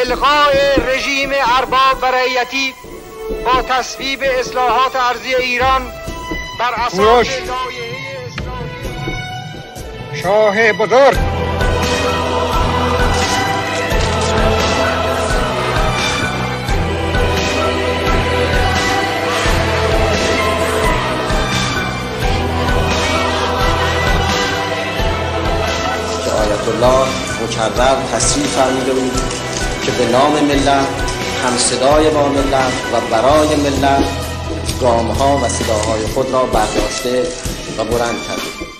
الغاء رژیم ارباب و رعیتی با تصویب اصلاحات ارزی ایران بر اساس لایحه شاه بزرگ. آیت الله مکرر تصریح فرموده بود که به نام ملت هم صدای با ملت و برای ملت گام ها و صداهای خود را برداشته و بلند کرده.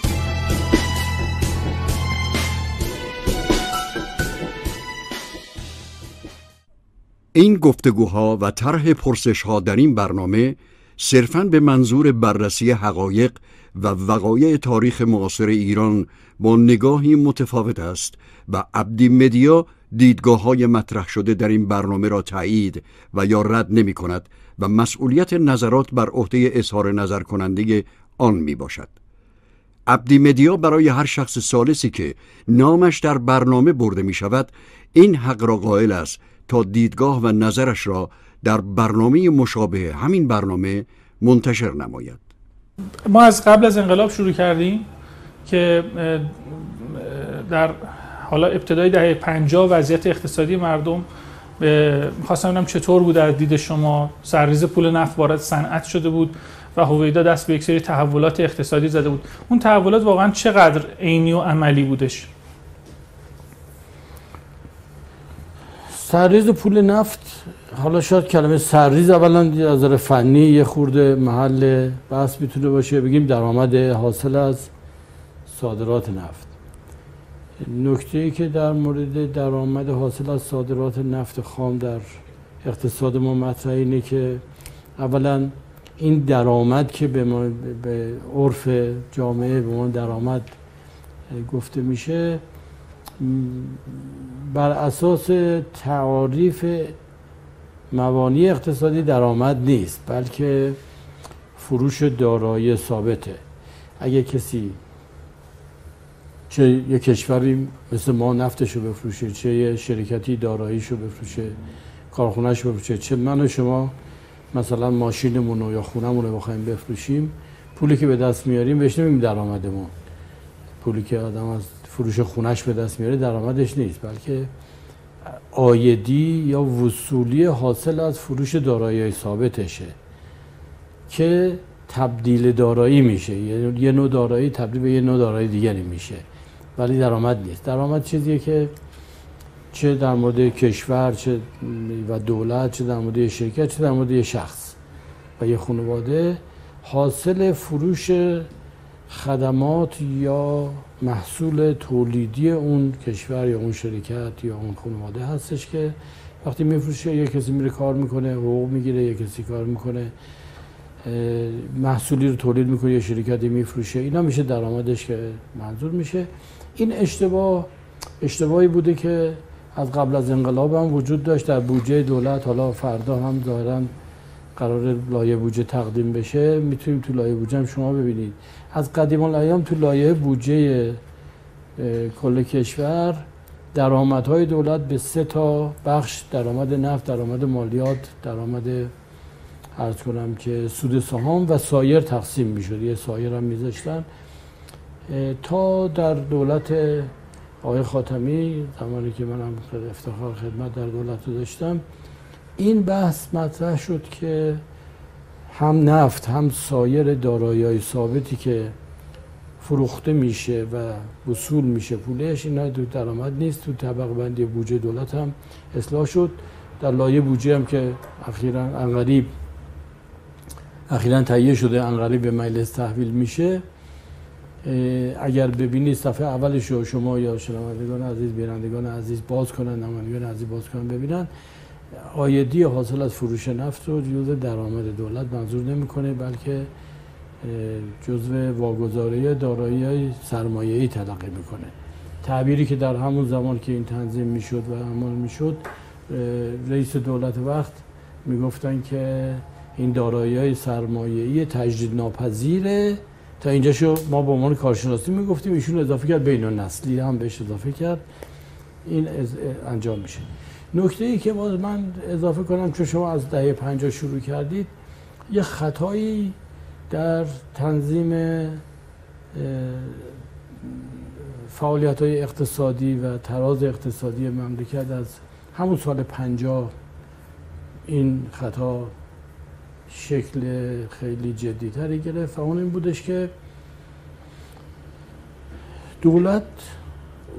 این گفتگوها و طرح پرسش ها در این برنامه صرفاً به منظور بررسی حقایق و وقایع تاریخ معاصر ایران با نگاهی متفاوت است و عبدی مدیا دیدگاه های مطرح شده در این برنامه را تایید و یا رد نمی کند و مسئولیت نظرات بر عهده اظهار نظر کننده آن می باشد. عبدی مدیا برای هر شخص سالسی که نامش در برنامه برده می شود این حق را قائل است تا دیدگاه و نظرش را در برنامه مشابه همین برنامه منتشر نماید ما از قبل از انقلاب شروع کردیم که در حالا ابتدای دهه 50 وضعیت اقتصادی مردم می‌خواستم ببینم چطور بود از دید شما. سرریز پول نفت وارد صنعت شده بود و هویدا دست به یک سری تحولات اقتصادی زده بود. اون تحولات واقعا چقدر عینی و عملی بودش؟ سرریز پول نفت حالا شاید کلمه سرریز اولا از نظر فنی یه خورده محل بحث می‌تونه باشه. بگیم درآمد حاصل از صادرات نفت. نکته ای که در مورد درآمد حاصل از صادرات نفت خام در اقتصاد ما مطرح اینه که اولا این درآمد که به, ما به عرف جامعه به ما درآمد گفته میشه بر اساس تعاریف مبانی اقتصادی درآمد نیست بلکه فروش دارایی ثابته. اگه کسی چه یه کشوری مثل ما نفتشو بفروشه چه یه شرکتی داراییشو بفروشه کارخونهش بفروشه چه من و شما مثلا ماشینمون یا خونمون رو بخوایم بفروشیم پولی که به دست میاریم بهش نمیم درآمدمون. پولی که آدم از فروش خونش به دست میاره درآمدش نیست بلکه آیدی یا وصولی حاصل از فروش دارایی ثابتشه که تبدیل دارایی میشه. یه نوع دارایی تبدیل به یه نوع دارایی دیگری میشه. ولی درآمد نیست. درآمد چیزیه که چه در مورد کشور چه و دولت چه در مورد شرکت چه در مورد شخص و یه خانواده حاصل فروش خدمات یا محصول تولیدی اون کشور یا اون شرکت یا اون خانواده هستش که وقتی میفروشه یه کسی میره کار می‌کنه حقوق می‌گیره یه کسی کار می‌کنه محصولی رو تولید می‌کنه یه شرکتی میفروشه اینا میشه درآمدش که منظور میشه. این اشتباه اشتباهی بوده که از قبل از انقلاب هم وجود داشت. در بودجه دولت حالا فردا هم ظاهرا قرار لایه بودجه تقدیم بشه. می‌تونیم تو لایه بودجه هم شما ببینید. از قدیم الایام تو لایه بودجه کل کشور درآمدهای دولت به سه تا بخش درآمد نفت درآمد مالیات درآمد عرض کنم که سود سهام و سایر تقسیم می‌شد. یه سایر هم میذاشتن. تا در دولت آقای خاتمی زمانی که منم افتخار خدمت در دولت رو داشتم این بحث مطرح شد که هم نفت هم سایر دارایی ثابتی که فروخته میشه و وصول میشه پولش اینا دو درآمد نیست. تو طبق بندی بودجه دولت هم اصلاح شد. در لایه بودجه هم که اخیرا انقریب اخیرا تهیه شده انقریب به مجلس تحویل میشه. اگر ببینید صفحه اولش رو شما یا شنوندگان عزیز بینندگان عزیز باز کنن نمایندگان عزیز باز کنن ببینن. آیدی حاصل از فروش نفت رو جزء درآمد دولت منظور نمی‌کنه بلکه جزء واگذاری دارایی های سرمایه‌ای تلقی می‌کنه. تعبیری که در همون زمان که این تنظیم می‌شد و عمل می‌شد رئیس دولت وقت می‌گفتن که این دارایی های سرمایه‌ای تجدید ناپذیره تا اینجا شو ما به عنوان کارشناسی می‌گفتیم ایشون اضافه کرد بین نسلی هم بهش اضافه کرد. این انجام میشه. نکته ای که باز من اضافه کنم چون شما از دهه 50 شروع کردید یه خطایی در تنظیم فعالیت های اقتصادی و تراز اقتصادی مملکت از همون سال 50 این خطا شکل خیلی جدیتری گرفت و اون این بودش که دولت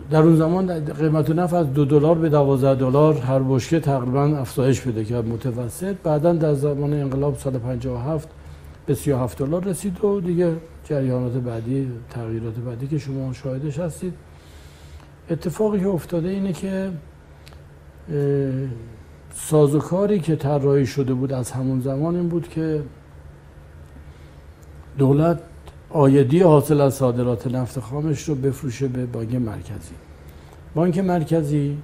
در اون زمان قیمت نفت از دو دلار به دوازده دلار هر بشکه تقریبا افزایش پیدا کرد متوسط. بعدا در زمان انقلاب سال 57 به 37 دلار رسید و دیگه جریانات بعدی تغییرات بعدی که شما شاهدش هستید. اتفاقی که افتاده اینه که سازوکاری که طراحی شده بود از همون زمان این بود که دولت آیدی حاصل از صادرات نفت خامش رو بفروشه به بانک مرکزی. بانک مرکزی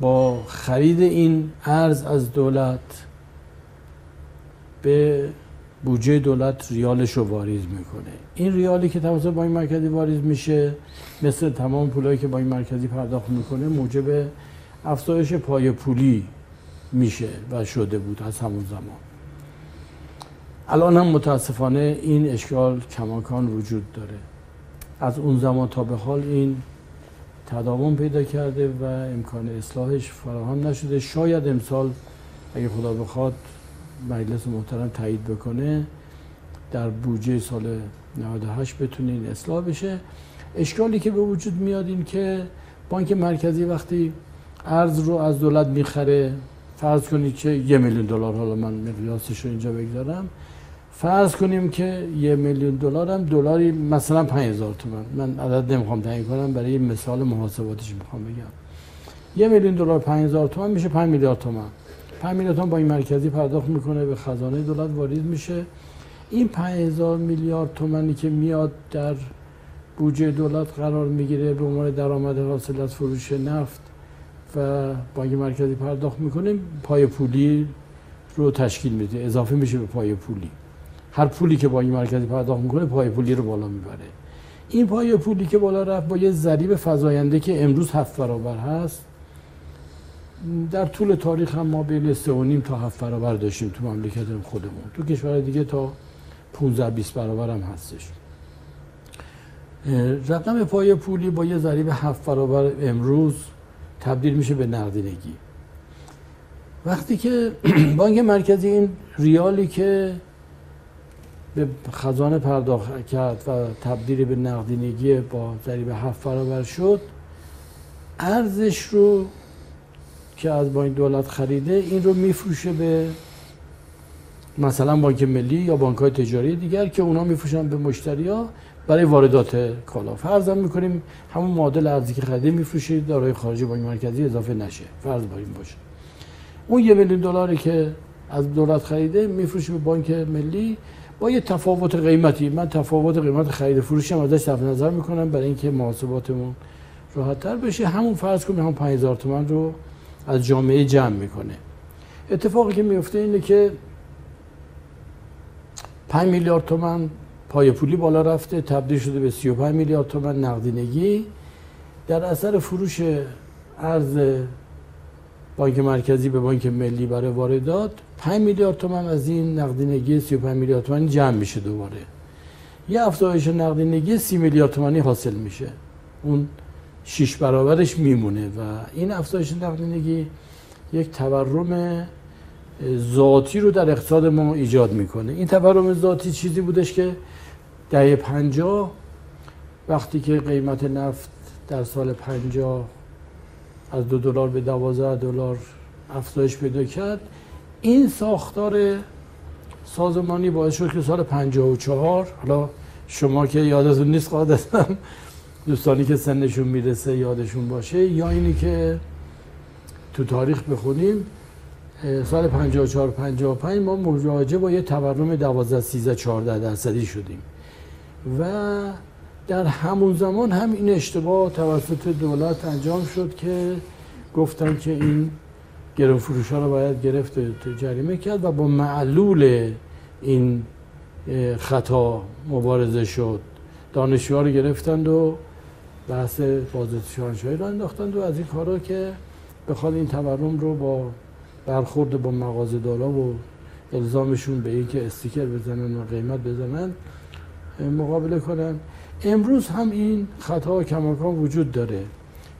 با خرید این ارز از دولت به بودجه دولت ریالش رو واریز می‌کنه. این ریالی که توسط بانک مرکزی واریز میشه مثل تمام پولایی که بانک مرکزی پرداخت می‌کنه موجب افزایش پای پولی میشه و شده بود از همون زمان. الان هم متاسفانه این اشکال کماکان وجود داره. از اون زمان تا به حال این تداوم پیدا کرده و امکان اصلاحش فراهم نشده. شاید امسال اگه خدا بخواد مجلس محترم تایید بکنه در بودجه سال 98 بتونه این اصلاح بشه. اشکالی که به وجود میاد این که بانک مرکزی وقتی ارز رو از دولت می‌خره فرض کنید که یه میلیون دلار حالا من مقیاسش رو اینجا بگذارم. فرض کنیم که یه میلیون دلار هم دلاری مثلا 5000 تومان من عدد نمی‌خوام تعیین کنم برای مثال محاسباتش می‌خوام بگم. یه میلیون دلار 5000 تومان میشه 5 میلیارد تومان 5 میلیارد تومان با این مرکزی پرداخت می‌کنه به خزانه دولت واریز میشه. این 5000 میلیارد تومانی که میاد در بودجه دولت قرار می‌گیره به عنوان درآمد حاصل از فروش نفت و بانک مرکزی پرداخت می‌کنه پای پولی رو تشکیل میده. اضافه میشه به پای پولی. هر پولی که بانک مرکزی پرداخت می‌کنه پای پولی رو بالا می‌بره. این پای پولی که بالا رفت با یه ضریب فزاینده که امروز هفت برابر هست در طول تاریخ هم ما بین سه و نیم تا هفت برابر داشتیم تو مملکت خودمون. تو کشور دیگه تا 15 20 برابر هم هستش. رقم پای پولی با یه ضریب هفت برابر امروز تبدیل میشه به نقدینگی. وقتی که بانک مرکزی این ریالی که به خزانه پرداخت کرد و تبدیل به نقدینگی با ضریب هفت برابر شد ارزش رو که از بانک دولت خریده این رو میفروشه به مثلا بانک ملی یا بانک های تجاری دیگر که اونا میفروشن به مشتری ها. برای واردات کالا فرض می‌کنیم همون معادل ارزی که خریده میفروشه دارای خارجی بانک مرکزی اضافه نشه. فرض باریم باشه. اون یه میلیون دلاری که از دولت خریده میفروشه به بانک ملی با یه تفاوت قیمتی. من تفاوت قیمت خرید فروشم ازش صرف نظر می‌کنم برای اینکه محاسباتمون راحت تر بشه. همون فرض کنیم همون 5000 تومان رو از جامعه جمع می‌کنه. اتفاقی که میفته اینه که 5 میلیارد تومان پای پولی بالا رفته تبدیل شده به 35 میلیارد تومان نقدینگی. در اثر فروش ارز بانک مرکزی به بانک ملی برای واردات 5 میلیارد تومان از این نقدینگی 35 میلیارد تومانی جمع میشه دوباره. یه افزایش نقدینگی 30 میلیارد تومانی حاصل میشه. اون 6 برابرش میمونه و این افزایش نقدینگی یک تورم ذاتی رو در اقتصاد ما ایجاد می‌کنه. این تورم ذاتی چیزی بودش که دهه 50 وقتی که قیمت نفت در سال 50 از دو دلار به دوازده دلار افزایش پیدا کرد این ساختار سازمانی باعث شد که سال 54 حالا شما که یادتون نیست قاعدتا دوستانی که سنشون می‌رسه یادشون باشه یا اینی که تو تاریخ بخونیم سال 54 55 ما مواجه با یه تورم 12 13 14 درصدی شدیم. و در همون زمان هم این اشتباه توسط دولت انجام شد که گفتن که این گرون فروش ها رو باید گرفت جریمه کرد و با معلول این خطا مبارزه شد. دانشجوها رو گرفتند و بحث بازرسی شاهنشاهی رو انداختند و از این کارا که بخواد این تورم رو با برخورد با مغازه دارا و الزامشون به اینکه استیکر بزنن و قیمت بزنن مقابله کنن. امروز هم این خطا کماکان وجود داره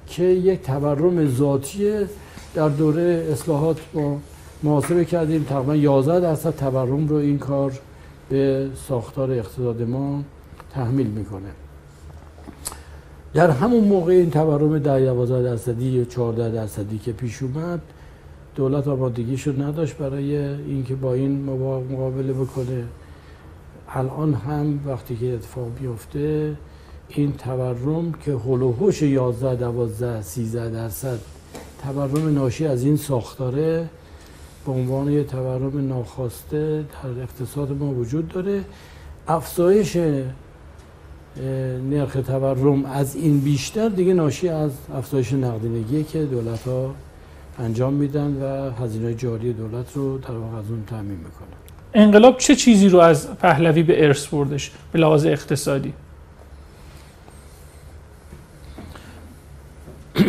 که یک تورم ذاتیه در دوره اصلاحات ما محاسبه کردیم. تقریبا 11 درصد تورم رو این کار به ساختار اقتصاد ما تحمیل می‌کنه. در همون موقع این تورم در 12 درصدی یا 14 درصدی که پیش اومد دولت آمادگیشو نداشت برای اینکه با این مقابله بکنه. الان هم وقتی که اتفاق بیفته این تورم که هلوهوش 11 12 13 درصد تورم ناشی از این ساختاره به عنوان یه تورم ناخواسته در اقتصاد ما وجود داره. افزایش نرخ تورم از این بیشتر دیگه ناشی از افزایش نقدینگی که دولت ها انجام میدن و هزینه جاری دولت رو در واقع از اون تعمین می‌کنن. انقلاب چه چیزی رو از پهلوی به ارث بردش به لحاظ اقتصادی؟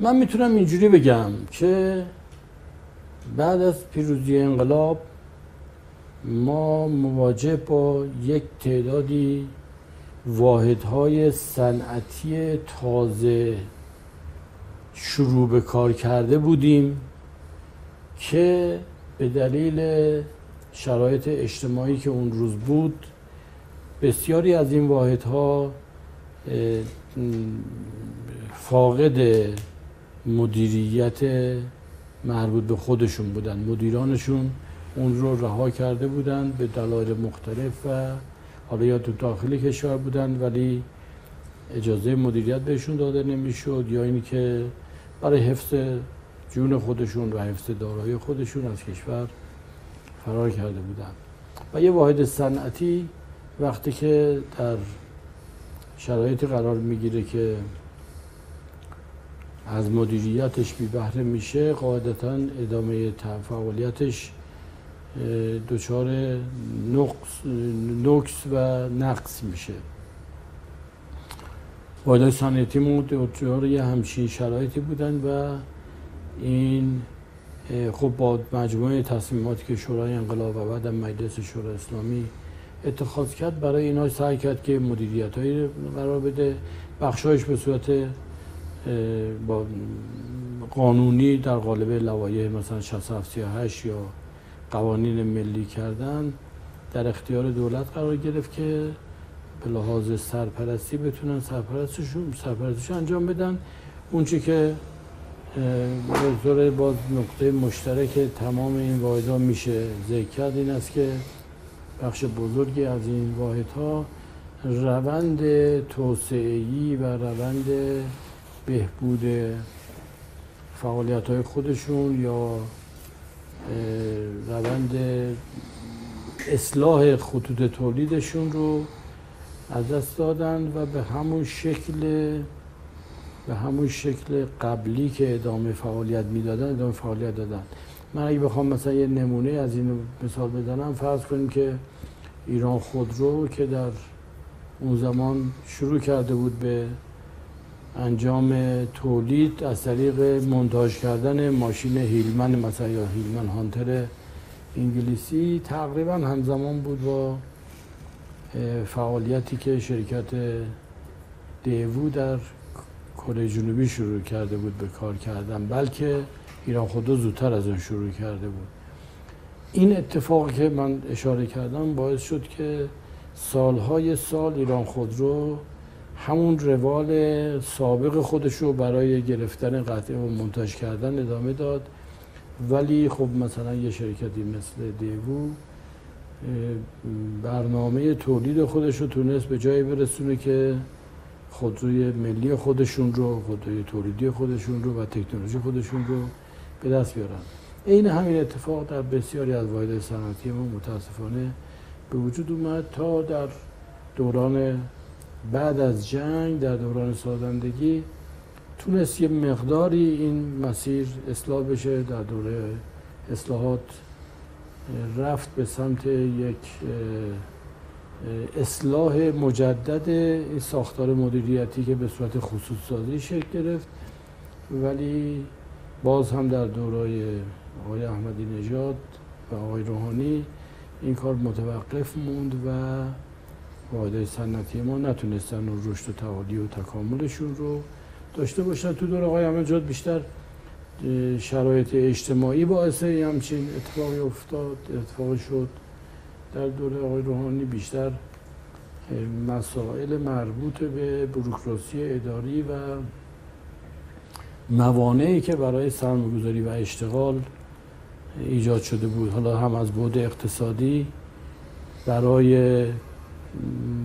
من می‌تونم اینجوری بگم که بعد از پیروزی انقلاب ما مواجه با یک تعدادی واحدهای صنعتی تازه شروع به کار کرده بودیم که به دلیل شرایط اجتماعی که اون روز بود بسیاری از این واحدها فاقد مدیریت مربوط به خودشون بودن. مدیرانشون اون رو رها کرده بودن به دلایل مختلف و حالا یا تو داخل کشور بودن ولی اجازه مدیریت بهشون داده نمی‌شد یا اینی که برای حفظ جون خودشون و حفظ دارایی خودشون از کشور فرار کرده بودن. و یه واحد صنعتی وقتی که در شرایطی قرار می‌گیره که از مدیریتش بی بهره میشه قاعدتا ادامه فعالیتش دچار نقص, و نقص میشه. واحد صنعتی ما دچار یه همچین شرایطی بودن و این خب با مجموعه تصمیماتی که شورای انقلاب و بعد مجلس شورای اسلامی اتخاذ کرد برای اینا سعی کرد که مدیریت هایی قرار بده. بخشایش به صورت با قانونی در قالب لوایح مثلا 6738 یا قوانین ملی کردن در اختیار دولت قرار گرفت که به لحاظ سرپرستی بتونن سرپرستشون سرپرستش انجام بدن. اونچه که به باز نقطه مشترک تمام این واحدها میشه ذکر کرد. این است که بخش بزرگی از این واحدها روند توسعه‌ای و روند بهبود فعالیت های خودشون یا روند اصلاح خطوط تولیدشون رو از دست دادن و به همون شکل به همون شکل قبلی که ادامه فعالیت می‌دادن ادامه فعالیت دادن. من اگه بخوام مثلا یه نمونه از این مثال بزنم فرض کنیم که ایران خودرو که در اون زمان شروع کرده بود به انجام تولید از طریق منتاج کردن ماشین هیلمن مثلا یا هیلمن هانتر انگلیسی تقریبا همزمان بود با فعالیتی که شرکت دیوو در کره جنوبی شروع کرده بود به کار کردن بلکه ایران خودرو زودتر از اون شروع کرده بود. این اتفاقی که من اشاره کردم باعث شد که سالهای سال ایران خودرو همون روال سابق خودش رو برای گرفتن قطعه و منتاج کردن ادامه داد. ولی خب مثلا یه شرکتی مثل دیوو برنامه تولید خودش رو تونست به جایی برسونه که خودروی ملی خودشون رو خودروی تولیدی خودشون رو و تکنولوژی خودشون رو به دست بیارن. این همین اتفاق در بسیاری از واحد صنعتی ما متاسفانه به وجود اومد تا در دوران بعد از جنگ در دوران سازندگی تونست یه مقداری این مسیر اصلاح بشه در دوره اصلاحات رفت به سمت یک اصلاح مجدد ساختار مدیریتی که به صورت خصوص سازی شکل گرفت. ولی باز هم در دورای آقای احمدی نژاد و آقای روحانی این کار متوقف موند و واحدهای سنتی ما نتونستن رشد و تعالی و تکاملشون رو داشته باشن. تو دور آقای احمدی بیشتر شرایط اجتماعی باعث همچین اتفاقی افتاد اتفاق شد. در دوره آقای روحانی بیشتر مسائل مربوط به بروکراسی اداری و موانعی که برای سرمایه‌گذاری و اشتغال ایجاد شده بود. حالا هم از بود اقتصادی برای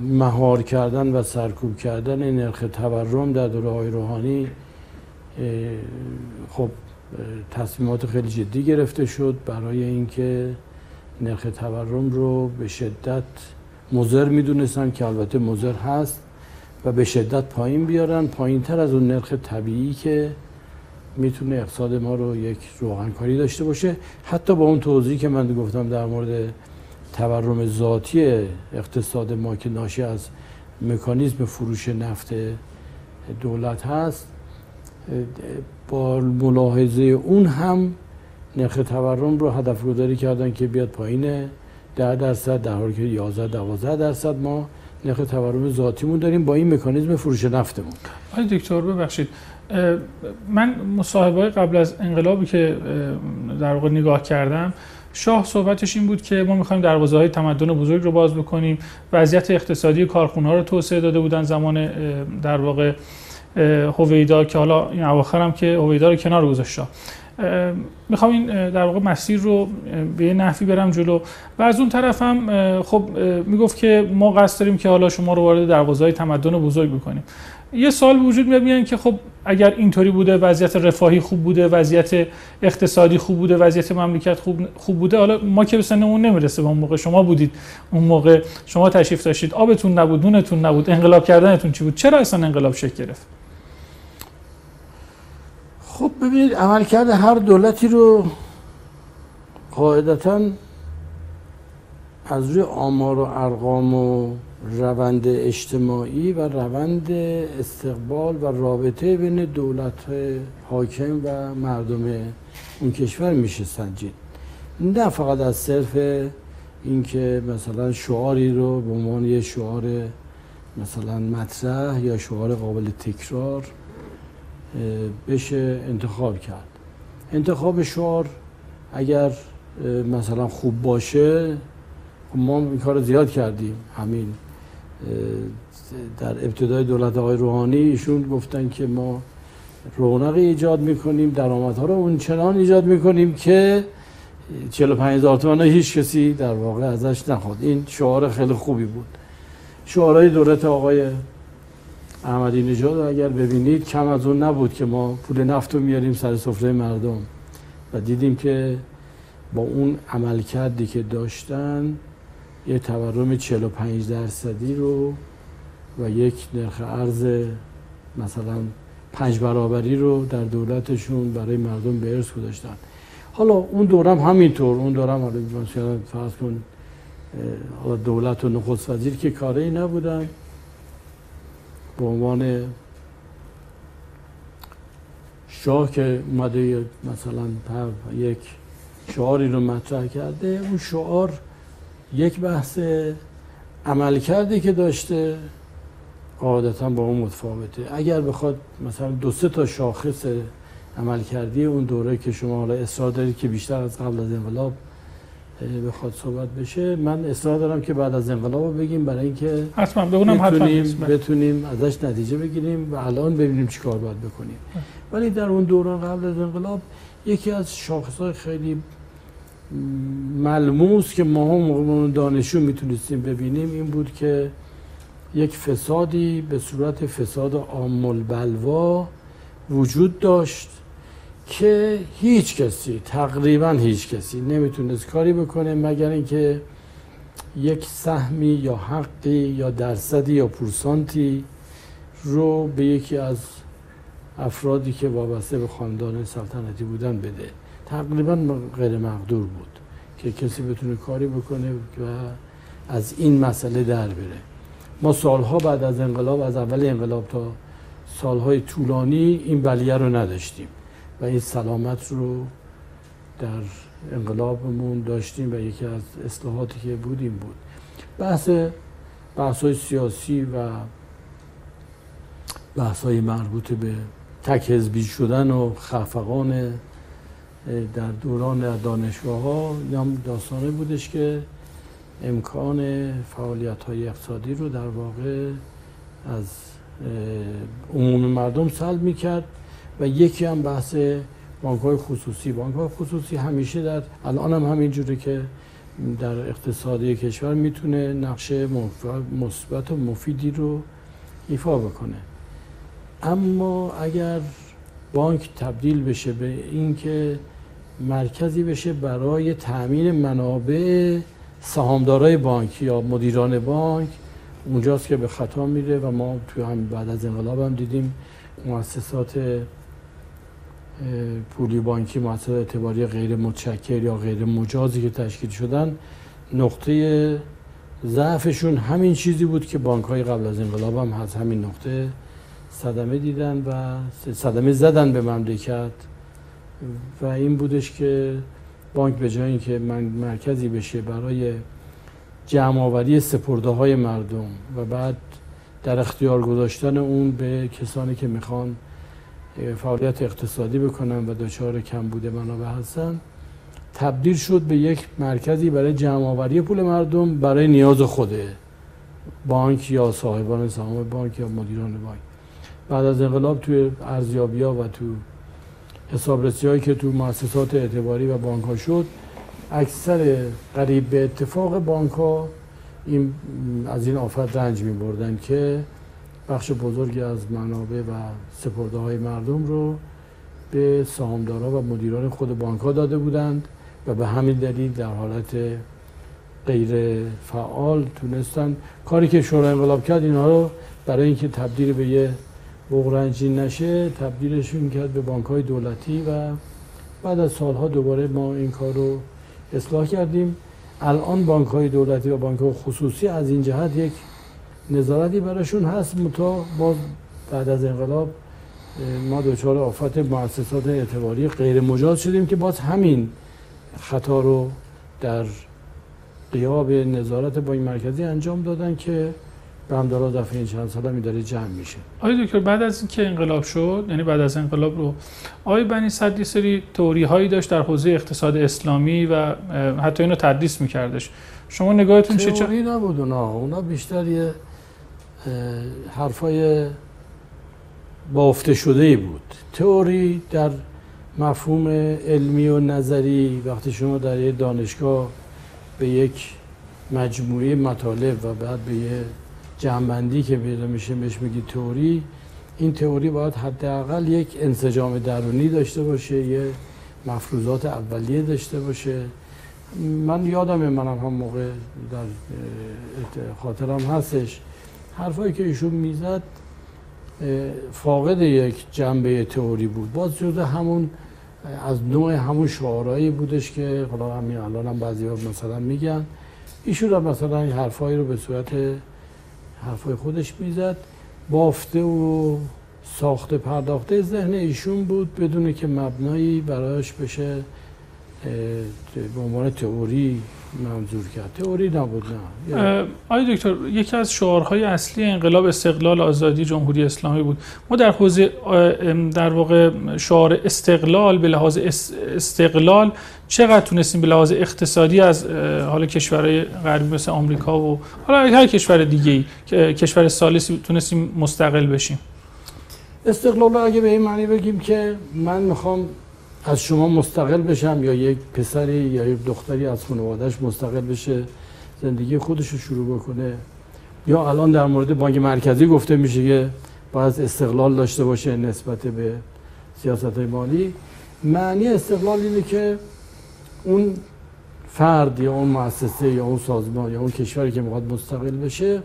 مهار کردن و سرکوب کردن نرخ تورم در دوره های روحانی خب تصمیمات خیلی جدی گرفته شد برای اینکه نرخ تورم رو به شدت مزر می‌دونستن که البته مزر هست و به شدت پایین بیارن. پایین تر از اون نرخ طبیعی که می‌تونه اقتصاد ما رو یک روغنکاری داشته باشه. حتی با اون توضیحی که من گفتم در مورد تورم ذاتی اقتصاد ما که ناشی از مکانیزم فروش نفت دولت هست با ملاحظه اون هم نرخ تورم رو هدف گذاری کردن که بیاد پایین ده درصد در حالی که 11 12 درصد ما نرخ تورم ذاتیمون داریم با این مکانیزم فروش نفتمون. آقای دکتر ببخشید. من مصاحبه قبل از انقلابی که در واقع نگاه کردم شاه صحبتش این بود که ما می‌خوایم دروازه های تمدن بزرگ رو باز بکنیم. وضعیت اقتصادی کارخونه رو توسعه داده بودن زمان در واقع هویدا که حالا این اواخر هم که هویدا رو کنار گذاشت می‌خوام این در واقع مسیر رو به یه نحوی برم جلو. و از اون طرف هم خب می‌گفت که ما قصد داریم که حالا شما رو وارد دروازه تمدن بزرگ بکنیم. یه سال وجود میاد که خب اگر اینطوری بوده وضعیت رفاهی خوب بوده وضعیت اقتصادی خوب بوده وضعیت مملکت خوب خوب بوده حالا ما که به سنمون نمی‌رسه به اون موقع. شما بودید اون موقع شما تشریف داشتید. آبتون نبود نونتون نبود انقلاب کردنتون چی بود؟ چرا اصلا انقلاب شکل گرفت؟ خب ببینید عملکرد هر دولتی رو قاعدتا از روی آمار و ارقام و روند اجتماعی و روند استقبال و رابطه بین دولت حاکم و مردم اون کشور میشه سنجید. نه فقط از صرف اینکه مثلا شعاری رو به عنوان یه شعار مثلا مطرح یا شعار قابل تکرار بشه انتخاب کرد. انتخاب شعار اگر مثلا خوب باشه خب ما این کار زیاد کردیم. همین در ابتدای دولت آقای روحانی ایشون گفتن که ما رونق ایجاد می‌کنیم درآمدها رو اون چنان ایجاد می‌کنیم که 45 هزار تومن هیچ کسی در واقع ازش نخواد این شعار خیلی خوبی بود. شعارهای دولت آقای احمدی نژاد اگر ببینید کم از اون نبود که ما پول نفت رو میاریم سر سفره مردم و دیدیم که با اون عملکردی که داشتن یه تورم 45 درصدی رو و یک نرخ ارز مثلا پنج برابری رو در دولتشون برای مردم به ارث گذاشتن. حالا اون دورم همینطور اون دورم حالا فرض کن دولت و نخست وزیر که کاری نبودن. به عنوان شاه که اومده مثلا یک شعاری رو مطرح کرده اون شعار یک بحث عملکردی که داشته قاعدتا با اون متفاوته. اگر بخواد مثلا دو سه تا شاخص عملکردی اون دوره که شما حالا اصرار دارید که بیشتر از قبل از انقلاب بخواد صحبت بشه. من اصرار دارم که بعد از انقلاب بگیم. برای اینکه حتما بتونیم بتونیم, بتونیم ازش نتیجه بگیریم و الان ببینیم چیکار باید بکنیم. ولی در اون دوران قبل از انقلاب یکی از شاخص خیلی ملموس که ما هم دانشجو می‌تونستیم ببینیم این بود که یک فسادی به صورت فساد عام بلوا وجود داشت. که هیچ کسی تقریبا هیچ کسی نمی‌تونست کاری بکنه مگر اینکه یک سهمی یا حقی یا درصدی یا پورسانتی رو به یکی از افرادی که وابسته به خاندان سلطنتی بودن بده. تقریبا غیر مقدور بود که کسی بتونه کاری بکنه و از این مسئله در بره. ما سالها بعد از انقلاب از اول انقلاب تا سالهای طولانی این بلیه رو نداشتیم. و این سلامت رو در انقلابمون داشتیم و یکی از اصلاحاتی که بودیم بود. بحث بحث های سیاسی و بحث های مربوط به تک حزبی شدن و خفقان در دوران دانشگاه ها هم داستانه بودش که امکان فعالیت های اقتصادی رو در واقع از عموم مردم سلب می کرد و یکی هم بحث بانک های خصوصی. بانک های خصوصی همیشه در الان هم همینجوره که در اقتصادی کشور می‌تونه نقش مثبت و مفیدی رو ایفا بکنه. اما اگر بانک تبدیل بشه به اینکه مرکزی بشه برای تامین منابع سهامدارای بانک یا مدیران بانک اونجاست که به خطا میره و ما تو هم بعد از انقلاب هم دیدیم مؤسسات پولی بانکی مؤسسات اعتباری غیر متشکر یا غیر مجازی که تشکیل شدن نقطه ضعفشون همین چیزی بود که بانک های قبل از انقلاب هم از همین نقطه صدمه دیدن و صدمه زدن به مملکت. و این بودش که بانک به جای اینکه مرکزی بشه برای جمع آوری سپرده های مردم و بعد در اختیار گذاشتن اون به کسانی که می‌خوان فعالیت اقتصادی بکنن و دچار کم بوده منابع هستن. تبدیل شد به یک مرکزی برای جمع آوری پول مردم برای نیاز خوده بانک یا صاحبان سهام بانک یا مدیران بانک. بعد از انقلاب توی ارزیابی و تو حسابرسی هایی که تو مؤسسات اعتباری و بانک ها شد اکثر قریب به اتفاق بانک ها این از این آفت رنج می بردن که بخش بزرگی از منابع و سپرده های مردم رو به سهامدارا و مدیران خود بانک ها داده بودند و به همین دلیل در حالت غیر فعال تونستن کاری که شورای انقلاب کرد اینها رو برای اینکه تبدیل به یه بغرنجی نشه تبدیلشون کرد به بانک های دولتی و بعد از سالها دوباره ما این کار رو اصلاح کردیم. الان بانک های دولتی و بانک های خصوصی از این جهت یک نظارتی براشون هست متا باز بعد از انقلاب ما دچار آفت مؤسسات اعتباری غیر مجاز شدیم که باز همین خطا رو در قیاب نظارت بانک مرکزی انجام دادن که به همدارا دفعه این چند سال می داره جمع میشه. آقای دکتر بعد از اینکه انقلاب شد یعنی بعد از انقلاب رو آقای بنی صد سری تئوری هایی داشت در حوزه اقتصاد اسلامی و حتی اینو تدریس میکردش. شما نگاهتون چه تئوری نبود اونا. اونا بیشتر یه حرفای بافته شده ای بود. تئوری در مفهوم علمی و نظری وقتی شما در یه دانشگاه به یک مجموعه مطالب و بعد به یه جمعبندی که پیدا میشه بهش میگی تئوری این تئوری باید حداقل یک انسجام درونی داشته باشه یه مفروضات اولیه داشته باشه. من یادم منم هم موقع در خاطرم هستش حرفایی که ایشون می‌زد فاقد یک جنبه تئوری بود. باز جز همون از نوع همون شعارهایی بودش که حالا همین الان هم بعضی ها مثلا میگن. ایشون هم مثلا حرفایی رو به صورت حرفای خودش می‌زد. بافته و ساخته پرداخته ذهن ایشون بود بدون که مبنایی برایش بشه به عنوان تئوری منظور کرد. تئوری نبود نه. آقای دکتر یکی از شعارهای اصلی انقلاب استقلال آزادی جمهوری اسلامی بود. ما در حوزه در واقع شعار استقلال به لحاظ استقلال چقدر تونستیم به لحاظ اقتصادی از حالا کشورهای غربی مثل آمریکا و حالا هر کشور دیگه کشور سالسی تونستیم مستقل بشیم. استقلال اگه به این معنی بگیم که من می‌خوام از شما مستقل بشم یا یک پسری یا یک دختری از خانوادهش مستقل بشه زندگی خودش رو شروع بکنه؟ یا الان در مورد بانک مرکزی گفته میشه که باید استقلال داشته باشه نسبت به سیاست مالی. معنی استقلال اینه که اون فرد یا اون مؤسسه یا اون سازمان یا اون کشوری که می‌خواد مستقل بشه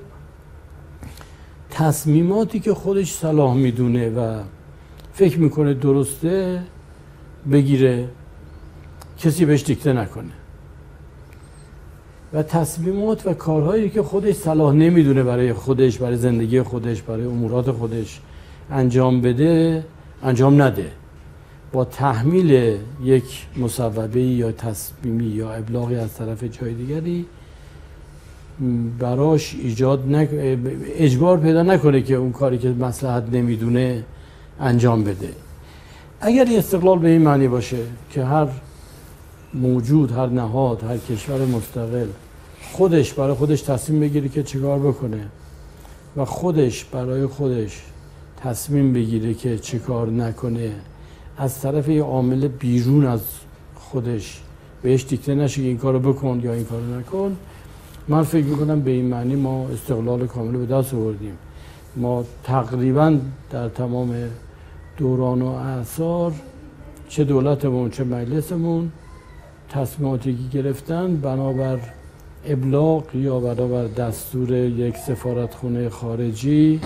تصمیماتی که خودش صلاح می‌دونه و فکر می‌کنه درسته بگیره کسی بهش دیکته نکنه. و تصمیمات و کارهایی که خودش صلاح نمی‌دونه برای خودش برای زندگی خودش برای امورات خودش انجام بده انجام نده. با تحمیل یک مصوبه یا تصمیمی یا ابلاغی از طرف جای دیگری براش ایجاد نک... اجبار پیدا نکنه که اون کاری که مسلحت نمی‌دونه انجام بده. اگر استقلال به این معنی باشه که هر موجود هر نهاد هر کشور مستقل خودش برای خودش تصمیم بگیره که چیکار بکنه و خودش برای خودش تصمیم بگیره که چیکار نکنه از طرف یه عامل بیرون از خودش بهش دیکته نشه این کارو بکن یا این کارو نکن من فکر می‌کنم به این معنی ما استقلال کامل به دست آوردیم. ما تقریبا در تمام دوران و اعثار چه دولتمون چه مجلسمون تصمیماتی که گرفتن بنابر ابلاغ یا بنابر دستور یک سفارتخونه خارجی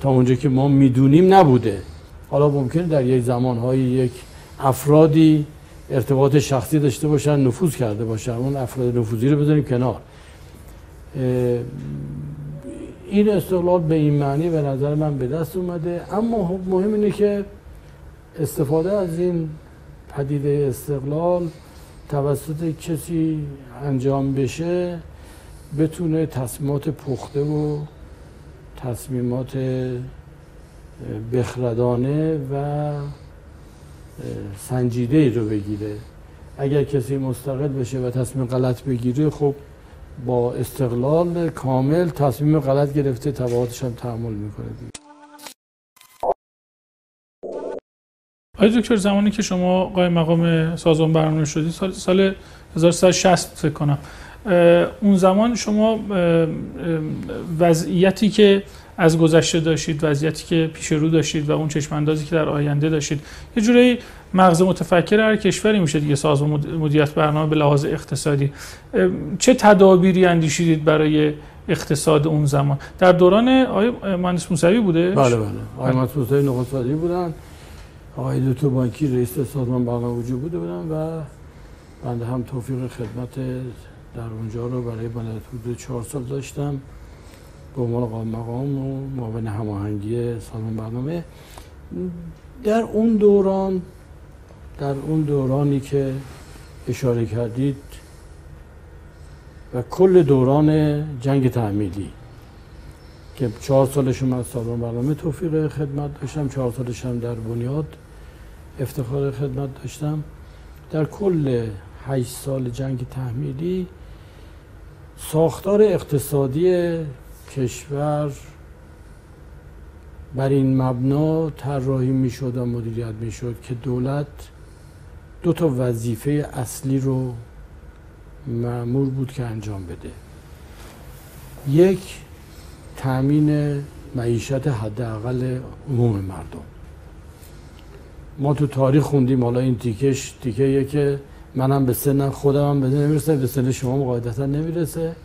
تا اونجا که ما می‌دونیم نبوده. حالا ممکنه در یک زمانهای یک افرادی ارتباط شخصی داشته باشن نفوذ کرده باشن. اون افراد نفوذی رو بذاریم کنار. این استقلال به این معنی به نظر من به دست اومده. اما خب مهم اینه که استفاده از این پدیده استقلال توسط کسی انجام بشه بتونه تصمیمات پخته و تصمیمات بخردانه و سنجیده ای رو بگیره. اگر کسی مستقل بشه و تصمیم غلط بگیره خب با استقلال کامل تصمیم غلط گرفته تبعاتش هم تحمل می‌کنه دیگه. آقای دکتر زمانی که شما قایم مقام سازمان برنامه شدید سال سال 1360 فکر کنم اون زمان شما وضعیتی که از گذشته داشتید وضعیتی که پیش رو داشتید و اون چشماندازی که در آینده داشتید یه جوری مغز متفکر هر کشوری میشه دیگه سازمان مدیریت برنامه به لحاظ اقتصادی. چه تدابیری اندیشیدید برای اقتصاد اون زمان؟ در دوران آقای مهندس موسوی بوده؟ بله بله. آقای مهندس موسوی نخست بودن. آقای دکتر بانکی رئیس سازمان برنامه وجود بوده بودن و بنده هم توفیق خدمت در اونجا رو برای بلد حدود چهار سال داشتم. به عنوان مقام و معاون هماهنگی سازمان برنامه. در اون دوران در اون دورانی که اشاره کردید و کل دوران جنگ تعمیلی که چهار سالشون از سازمان برنامه توفیق خدمت داشتم چهار سالش هم در بنیاد افتخار خدمت داشتم. در کل هشت سال جنگ تحمیلی ساختار اقتصادی کشور بر این مبنا طراحی می‌شد و مدیریت می‌شد که دولت دو تا وظیفه اصلی رو معمور بود که انجام بده. یک تامین معیشت حداقل عموم مردم. ما تو تاریخ خوندیم حالا این تیکش تیکه که منم به سن خودم هم بده نمی‌رسه به سن شما قاعدتا نمی‌رسه.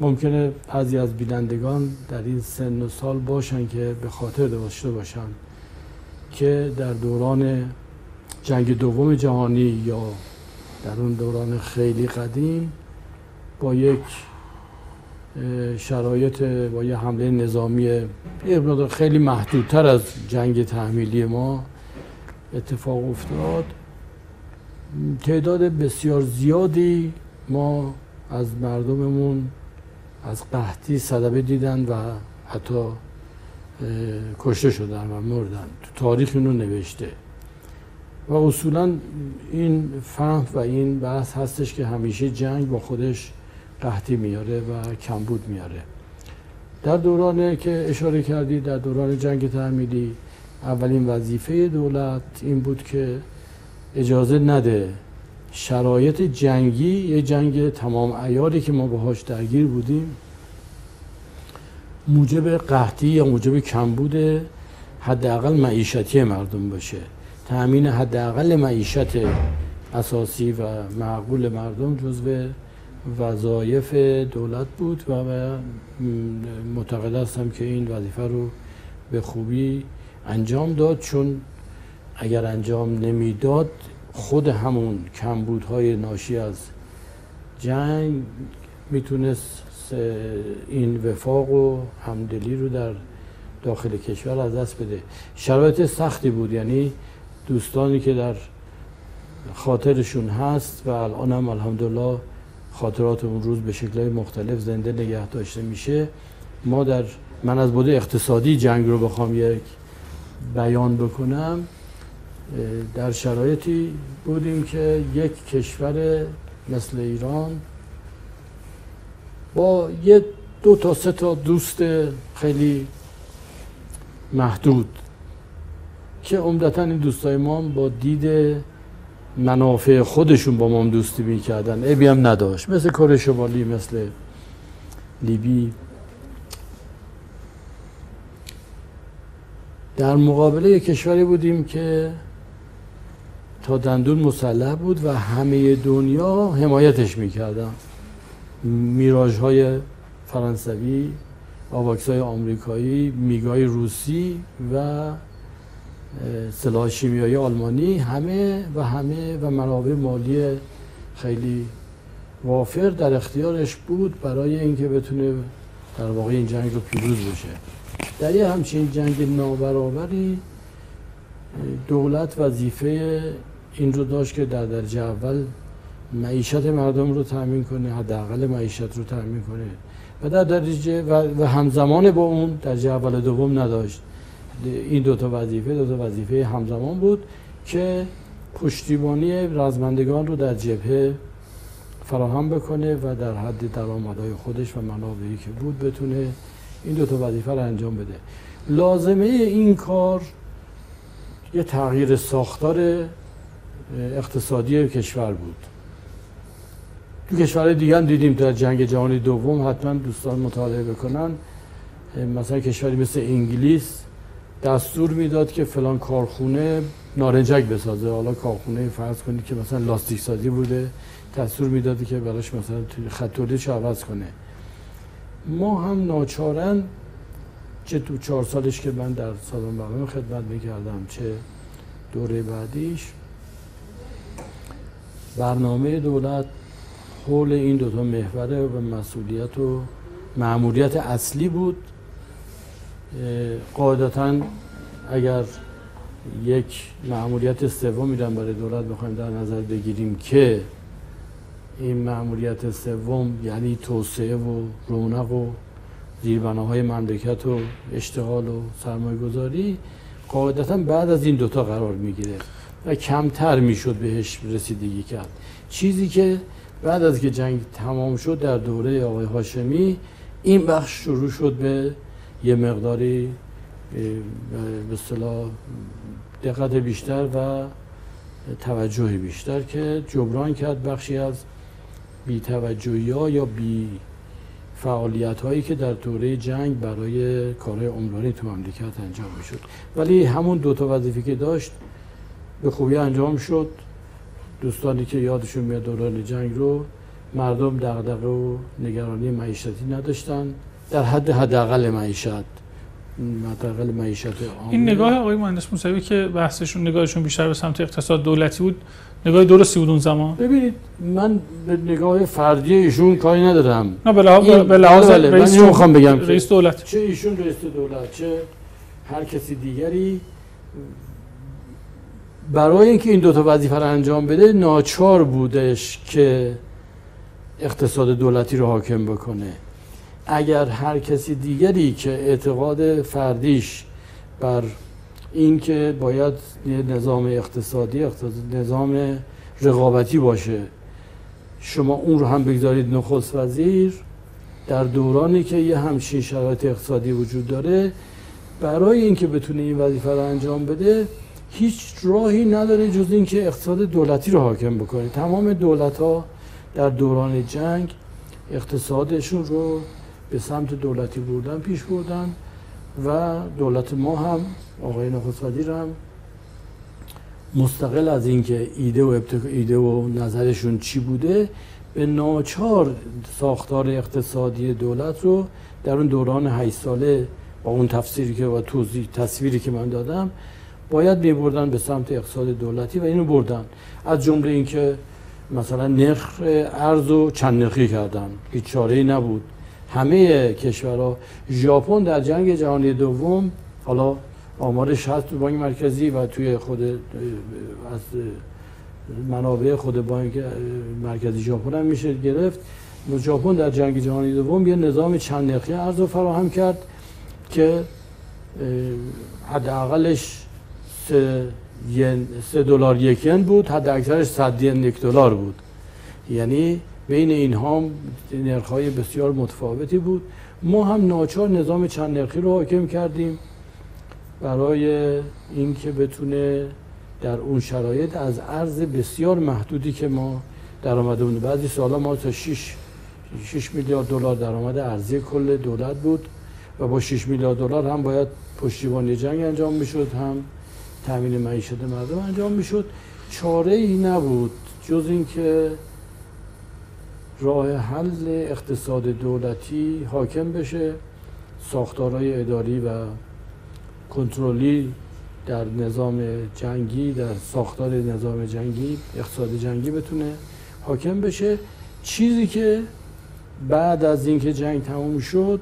ممکنه بعضی از بینندگان در این سن و سال باشن که به خاطر داشته باشن که در دوران جنگ دوم جهانی یا در اون دوران خیلی قدیم با یک شرایط با یه حمله نظامی خیلی محدودتر از جنگ تحمیلی ما اتفاق افتاد. تعداد بسیار زیادی ما از مردممون از قحطی صدبه دیدن و حتی کشته شدن و مردن. تو تاریخ اینو نوشته. و اصولا این فهم و این بحث هستش که همیشه جنگ با خودش قحطی میاره و کمبود میاره. در دورانی که اشاره کردی در دوران جنگ تعمیلی اولین وظیفه دولت این بود که اجازه نده شرایط جنگی یه جنگ تمام ایاری که ما باهاش درگیر بودیم موجب قحطی یا موجب کمبود حداقل معیشتی مردم باشه. تأمین حداقل معیشت اساسی و معقول مردم جزو وظایف دولت بود و معتقد هستم که این وظیفه رو به خوبی انجام داد چون اگر انجام نمی‌داد خود همون کمبودهای ناشی از جنگ می‌تونست این وفاق و همدلی رو در داخل کشور از دست بده. شرایط سختی بود یعنی دوستانی که در خاطرشون هست و الان هم الحمدلله خاطرات اون روز به شکل مختلف زنده نگه داشته میشه. ما در من از بوده اقتصادی جنگ رو بخوام یک بیان بکنم. در شرایطی بودیم که یک کشور مثل ایران با یه دو تا سه تا دوست خیلی محدود که عمدتا این دوستای ما با دید منافع خودشون با ما دوستی می‌کردن. ابی هم نداشت. مثل کره شمالی مثل لیبی. در مقابله کشوری بودیم که تا دندون مسلح بود و همه دنیا حمایتش می‌کردن. میراج های فرانسوی آواکس های آمریکایی میگای روسی و سلاح شیمیایی آلمانی همه و همه و منابع مالی خیلی وافر در اختیارش بود برای اینکه بتونه در واقع این جنگ رو پیروز بشه. در یه همچین جنگ نابرابری دولت وظیفه این رو داشت که در درجه اول معیشت مردم رو تأمین کنه حداقل معیشت رو تأمین کنه. و در درجه و همزمان با اون درجه اول دوم نداشت. این دو تا وظیفه دو تا وظیفه همزمان بود که پشتیبانی رزمندگان رو در جبهه فراهم بکنه و در حد درآمدهای خودش و منابعی که بود بتونه این دو تا وظیفه رو انجام بده. لازمه این کار یه تغییر ساختار اقتصادی کشور بود. تو کشورهای دیگه هم دیدیم در جنگ جهانی دوم حتما دوستان مطالعه بکنن. مثلا کشوری مثل انگلیس دستور می‌داد که فلان کارخونه نارنجک بسازه. حالا کارخونه فرض کنید که مثلا لاستیک سازی بوده. دستور می‌دادی که براش مثلا خط تولیدش عوض کنه. ما هم ناچارن چه تو چهار سالش که من در سالن برنامه خدمت می‌کردم چه دوره بعدیش برنامه دولت حول این دوتا محوره و مسئولیت و معمولیت اصلی بود. قاعدتا اگر یک معمولیت سوم میدن برای دولت بخوایم در نظر بگیریم که این معمولیت سوم یعنی توسعه و رونق و زیربناهای مملکت و اشتغال و سرمایه گذاری قاعدتا بعد از این دوتا قرار می‌گیره و کمتر می‌شد بهش رسیدگی کرد. چیزی که بعد از که جنگ تمام شد در دوره آقای هاشمی این بخش شروع شد به یه مقداری به صلاح دقت بیشتر و توجه بیشتر که جبران کرد بخشی از بی توجهی ها یا بی فعالیت هایی که در دوره جنگ برای کارهای عمرانی تو مملکت انجام می شد ولی همون دوتا وظیفه که داشت به خوبی انجام شد. دوستانی که یادشون میاد دوران جنگ رو مردم دغدغه و نگرانی معیشتی نداشتن. در حد حداقل معیشت. حداقل معیشت این نگاه آقای مهندس موسوی که بحثشون نگاهشون بیشتر به سمت اقتصاد دولتی بود نگاه درستی بود اون زمان؟ ببینید من به نگاه فردی ایشون کاری ندارم. نه به لحاظ به لحاظ بله، رئیس من می‌خوام بگم رئیس دولت. چه ایشون رئیس دولت چه هر کسی دیگری. برای اینکه این دوتا وظیفه رو انجام بده ناچار بودش که اقتصاد دولتی رو حاکم بکنه. اگر هر کسی دیگری که اعتقاد فردیش بر این که باید نظام اقتصادی نظام رقابتی باشه شما اون رو هم بگذارید نخست وزیر در دورانی که یه همچین شرایط اقتصادی وجود داره برای اینکه بتونه این وظیفه رو انجام بده هیچ راهی نداره جز اینکه اقتصاد دولتی رو حاکم بکنه. تمام دولت ها در دوران جنگ اقتصادشون رو به سمت دولتی بردن پیش بردن و دولت ما هم آقای نخست وزیر هم مستقل از اینکه ایده و ایده و نظرشون چی بوده به ناچار ساختار اقتصادی دولت رو در اون دوران 8 ساله با اون تفسیری که و توضیح تصویری که من دادم باید میبردن به سمت اقتصاد دولتی و اینو بردن. از جمله اینکه مثلا نرخ ارز و چند نرخی کردن. هیچ چاره ای نبود. همه کشورها. ژاپن در جنگ جهانی دوم حالا آمارش هست تو بانک مرکزی و توی خود از منابع خود بانک مرکزی ژاپن هم میشه گرفت. ژاپن در جنگ جهانی دوم یه نظام چند نرخی ارز فراهم کرد که حداقلش سه دلار یک ین بود حد اکثرش صد ین یک دلار بود. یعنی بین اینها نرخ‌های بسیار متفاوتی بود. ما هم ناچار نظام چند نرخی رو حاکم کردیم برای اینکه بتونه در اون شرایط از ارز بسیار محدودی که ما درآمده بود بعضی سالا ما تا 6 6 میلیارد دلار درآمد ارزی کل دولت بود و با 6 میلیارد دلار هم باید پشتیبانی جنگ انجام می‌شد هم تامین معیشت مردم انجام می‌شد. چاره ای نبود جز اینکه راه حل اقتصاد دولتی حاکم بشه ساختارهای اداری و کنترلی در نظام جنگی در ساختار نظام جنگی اقتصاد جنگی بتونه حاکم بشه. چیزی که بعد از اینکه جنگ تموم شد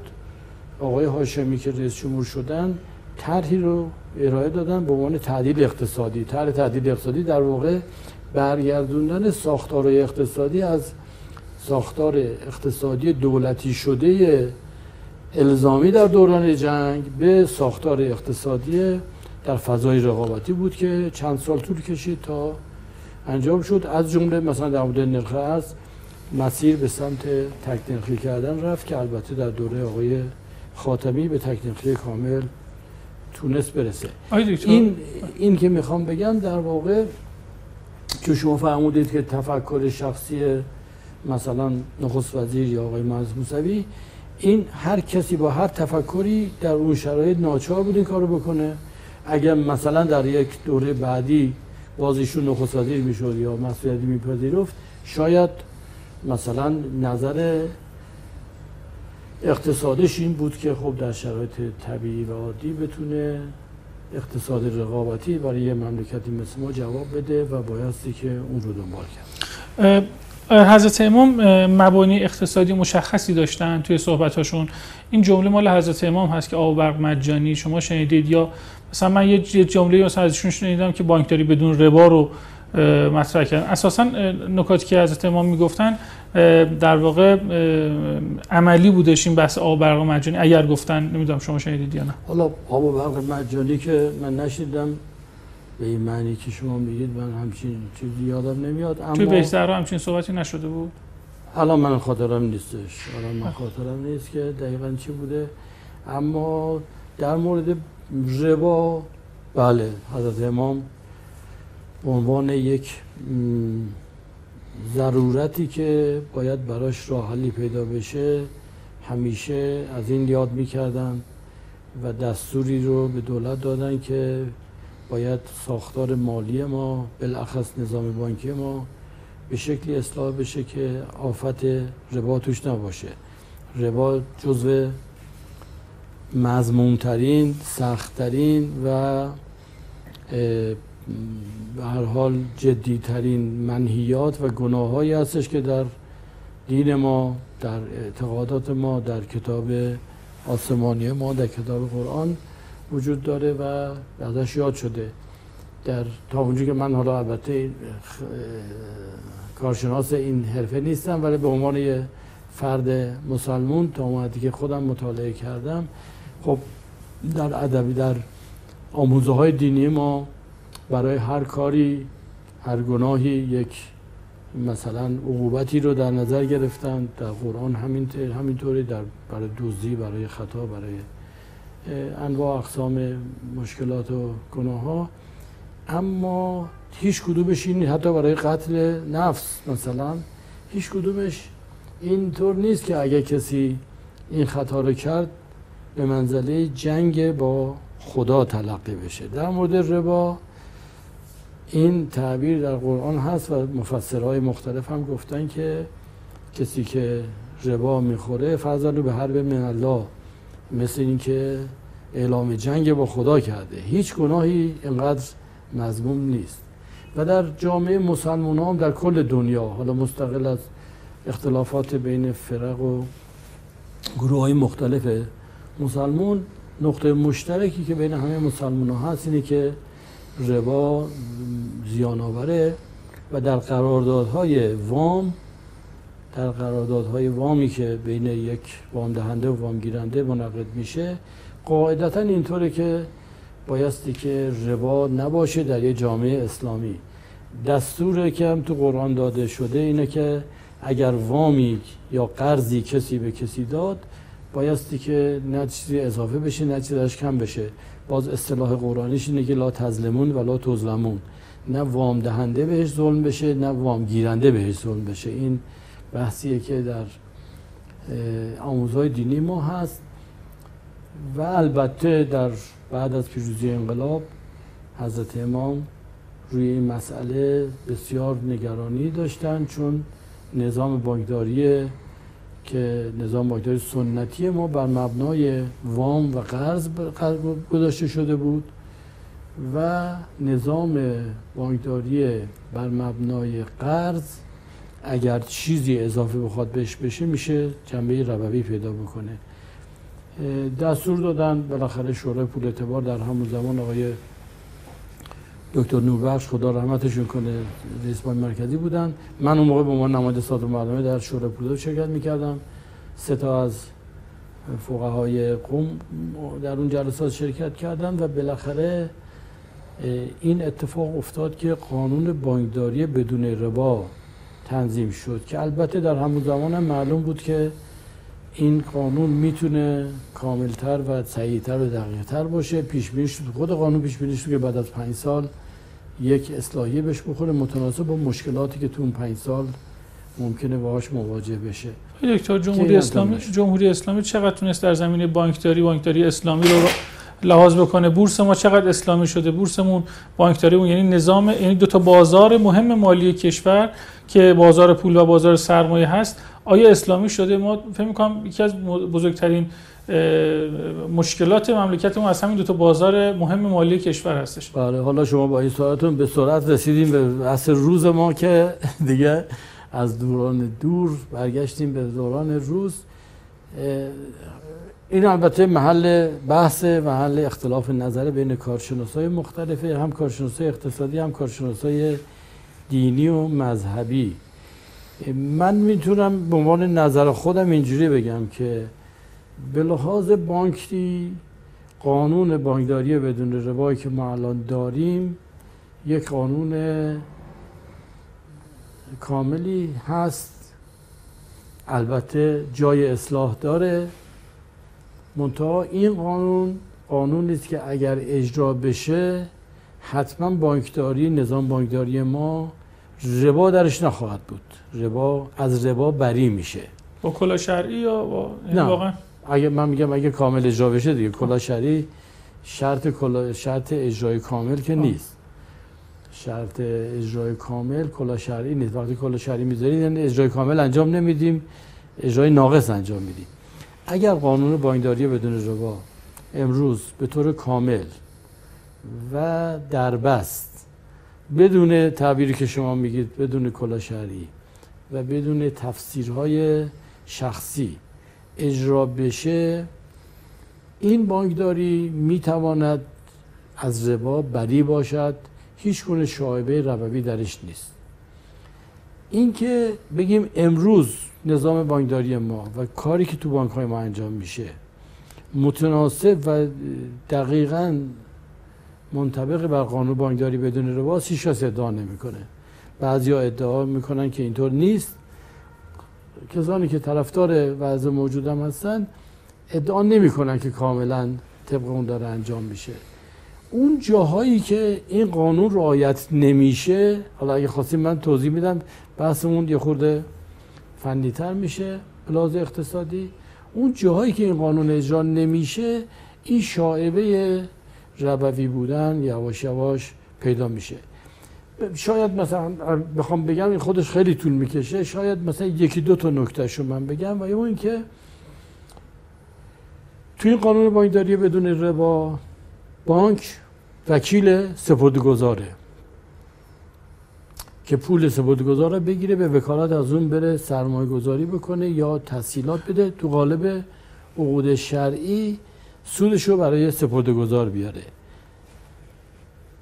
آقای هاشمی که رئیس جمهور شدن طرحی رو ارائه دادن به عنوان تعدیل اقتصادی. طرح تعدیل اقتصادی در واقع برگردوندن ساختار اقتصادی از ساختار اقتصادی دولتی شده الزامی در دوران جنگ به ساختار اقتصادی در فضای رقابتی بود که چند سال طول کشید تا انجام شد. از جمله مثلا در مورد نرخ ارز مسیر به سمت تکنرخی کردن رفت که البته در دوره آقای خاتمی به تکنرخی کامل تونست برسه. این این که می‌خوام بگم در واقع که شما فرمودید که تفکر شخصی مثلا نخست وزیر یا آقای معز موسوی این هر کسی با هر تفکری در اون شرایط ناچار بود این کارو بکنه. اگر مثلا در یک دوره بعدی بازیشون نخست وزیر می‌شد یا مسئولیتی میپذیرفت شاید مثلا نظر اقتصادش این بود که خب در شرایط طبیعی و عادی بتونه اقتصاد رقابتی برای یه مملکتی مثل ما جواب بده و بایستی که اون رو دنبال کرد. حضرت امام مبانی اقتصادی مشخصی داشتن توی صحبتاشون. این جمله مال حضرت امام هست که آب برق مجانی شما شنیدید یا مثلا من یه جمله مثلا ازشون شنیدم که بانکداری بدون ربا رو مطرح کردن. اساسا نکاتی که حضرت امام می‌گفتن در واقع عملی بودش این بحث آب برق مجانی. اگر گفتن نمی‌دونم شما شنیدید یا نه. حالا آب برق مجانی که من نشیدم به این معنی که شما میگید من همچین چیزی یادم نمیاد اما توی بهتر همچین صحبتی نشده بود؟ الان من خاطرم نیستش الان من خاطرم نیست که دقیقا چی بوده. اما در مورد ربا بله حضرت امام به عنوان یک ضرورتی که باید براش راه حلی پیدا بشه همیشه از این یاد می‌کردن و دستوری رو به دولت دادن که باید ساختار مالی ما بالاخص نظام بانکی ما به شکلی اصلاح بشه که آفت ربا توش نباشه. ربا جزو مضمونترین سختترین و به هر حال جدیترین منهیات و گناهایی هستش که در دین ما در اعتقادات ما در کتاب آسمانی ما در کتاب قرآن وجود داره و ازش یاد شده. در تا اونجا که من حالا البته کارشناس این حرفه نیستم ولی به عنوان یه فرد مسلمون تا اومدی که خودم مطالعه کردم خب در ادبی در آموزه های دینی ما برای هر کاری هر گناهی یک مثلا عقوبتی رو در نظر گرفتن در قرآن همین همینطوری در برای دزدی برای خطا برای انواع اقسام مشکلات و گناه ها اما هیچ کدومش این حتی برای قتل نفس مثلا هیچ کدومش اینطور نیست که اگه کسی این خطا رو کرد به منزله جنگ با خدا تلقی بشه. در مورد ربا این تعبیر در قرآن هست و مفسرهای مختلف هم گفتن که کسی که ربا می‌خوره فضل به حرب من الله مثل اینکه اعلام جنگ با خدا کرده. هیچ گناهی اینقدر مضموم نیست. و در جامعه مسلمان هم در کل دنیا حالا مستقل از اختلافات بین فرق و گروه های مختلف مسلمون نقطه مشترکی که بین همه مسلمان ها هست اینه که ربا زیان آوره و در قراردادهای وام در قراردادهای وامی که بین یک وام دهنده و وام گیرنده منعقد میشه قاعدتا اینطوره که بایستی که ربا نباشه در یه جامعه اسلامی. دستور که هم تو قرآن داده شده اینه که اگر وامی یا قرضی کسی به کسی داد بایستی که نه چیزی اضافه بشه نه چیزی کم بشه. باز اصطلاح قرآنیش اینه که لا تظلمون و لا تظلمون. نه وام دهنده بهش ظلم بشه نه وام گیرنده بهش ظلم بشه. این بحثیه که در آموزهای دینی ما هست و البته در بعد از پیروزی انقلاب حضرت امام روی این مسئله بسیار نگرانی داشتن چون نظام بانکداری که نظام بانکداری سنتی ما بر مبنای وام و قرض گذاشته شده بود و نظام بانکداری بر مبنای قرض اگر چیزی اضافه بخواد بهش بشه میشه جنبه ربوی پیدا بکنه. دستور دادن بالاخره شورای پول اعتبار در همون زمان آقای دکتر نوربخش خدا رحمتشون کنه رئیس بانک مرکزی بودن. من اون موقع به عنوان نماینده صادر مردمه در شورای پول شرکت می‌کردم. سه تا از فقهای قوم در اون جلسات شرکت کردم و بالاخره این اتفاق افتاد که قانون بانکداری بدون ربا تنظیم شد که البته در همون زمان هم معلوم بود که این قانون می‌تونه کاملتر و صحیحتر و دقیقتر باشه. پیش خود قانون پیش بینی که بعد از پنج سال یک اصلاحیه بهش بخوره متناسب با مشکلاتی که تو اون پنج سال ممکنه باهاش مواجه بشه. دکتر جمهوری اسلامی جمهوری اسلامی چقدر تونست در زمینه بانکداری بانکداری اسلامی رو لحاظ بکنه؟ بورس ما چقدر اسلامی شده؟ بورسمون بانکداری یعنی نظام یعنی دو تا بازار مهم مالی کشور که بازار پول و بازار سرمایه هست آیا اسلامی شده؟ ما فکر می‌کنم یکی از بزرگترین مشکلات مملکت ما از همین دو تا بازار مهم مالی کشور هستش. بله حالا شما با این سوالتون به سرعت رسیدیم به اصل روز ما که دیگه از دوران دور برگشتیم به دوران روز. این البته محل بحث محل اختلاف نظر بین کارشناسای مختلفه هم کارشناسای اقتصادی هم کارشناسای دینی و مذهبی. من می‌تونم به عنوان نظر خودم اینجوری بگم که به لحاظ بانکی قانون بانکداری بدون ربایی که ما الان داریم یک قانون کاملی هست. البته جای اصلاح داره. منتها این قانون قانونی است که اگر اجرا بشه حتما بانکداری نظام بانکداری ما ربا درش نخواهد بود. ربا از ربا بری میشه. با کلا شرعی یا با نه. واقعا؟ اگه من میگم اگه کامل اجرا بشه دیگه. کلا شرعی شرط کلا شرط اجرای کامل که نیست. شرط اجرای کامل کلا شرعی نیست. وقتی کلا شرعی می‌ذارید یعنی اجرای کامل انجام نمیدیم اجرای ناقص انجام میدیم. اگر قانون بانکداری بدون ربا امروز به طور کامل و دربست. بدون تعبیری که شما میگید بدون کلا شرعی و بدون تفسیرهای شخصی اجرا بشه این بانکداری می‌تواند از ربا بری باشد. هیچ گونه شایبه ربوی درش نیست. اینکه بگیم امروز نظام بانکداری ما و کاری که تو بانک های ما انجام میشه متناسب و دقیقا منطبق بر قانون بانکداری بدون ربا کس ادعا نمی‌کنه. بعضیا ادعا می‌کنن که اینطور نیست. کسانی که طرفدار وضع موجودم هستن ادعا نمی‌کنن که کاملا طبق اون داره انجام میشه. اون جاهایی که این قانون رعایت نمیشه حالا اگه خواستیم من توضیح میدم بحثمون یه خورده فنیتر میشه پلاز اقتصادی. اون جاهایی که این قانون اجرا نمیشه این شاعبه ربوی بودن یواش یواش پیدا میشه. شاید مثلا بخوام بگم این خودش خیلی طول می‌کشه شاید مثلا یکی دو تا نکته من بگم و اون که توی این قانون بانکداری بدون ربا بانک وکیل سپرد گذاره که پول سپردگذار رو بگیره به وکالت از اون بره سرمایه گذاری بکنه یا تسهیلات بده. تو قالب عقود شرعی سودش رو برای سپردگذار بیاره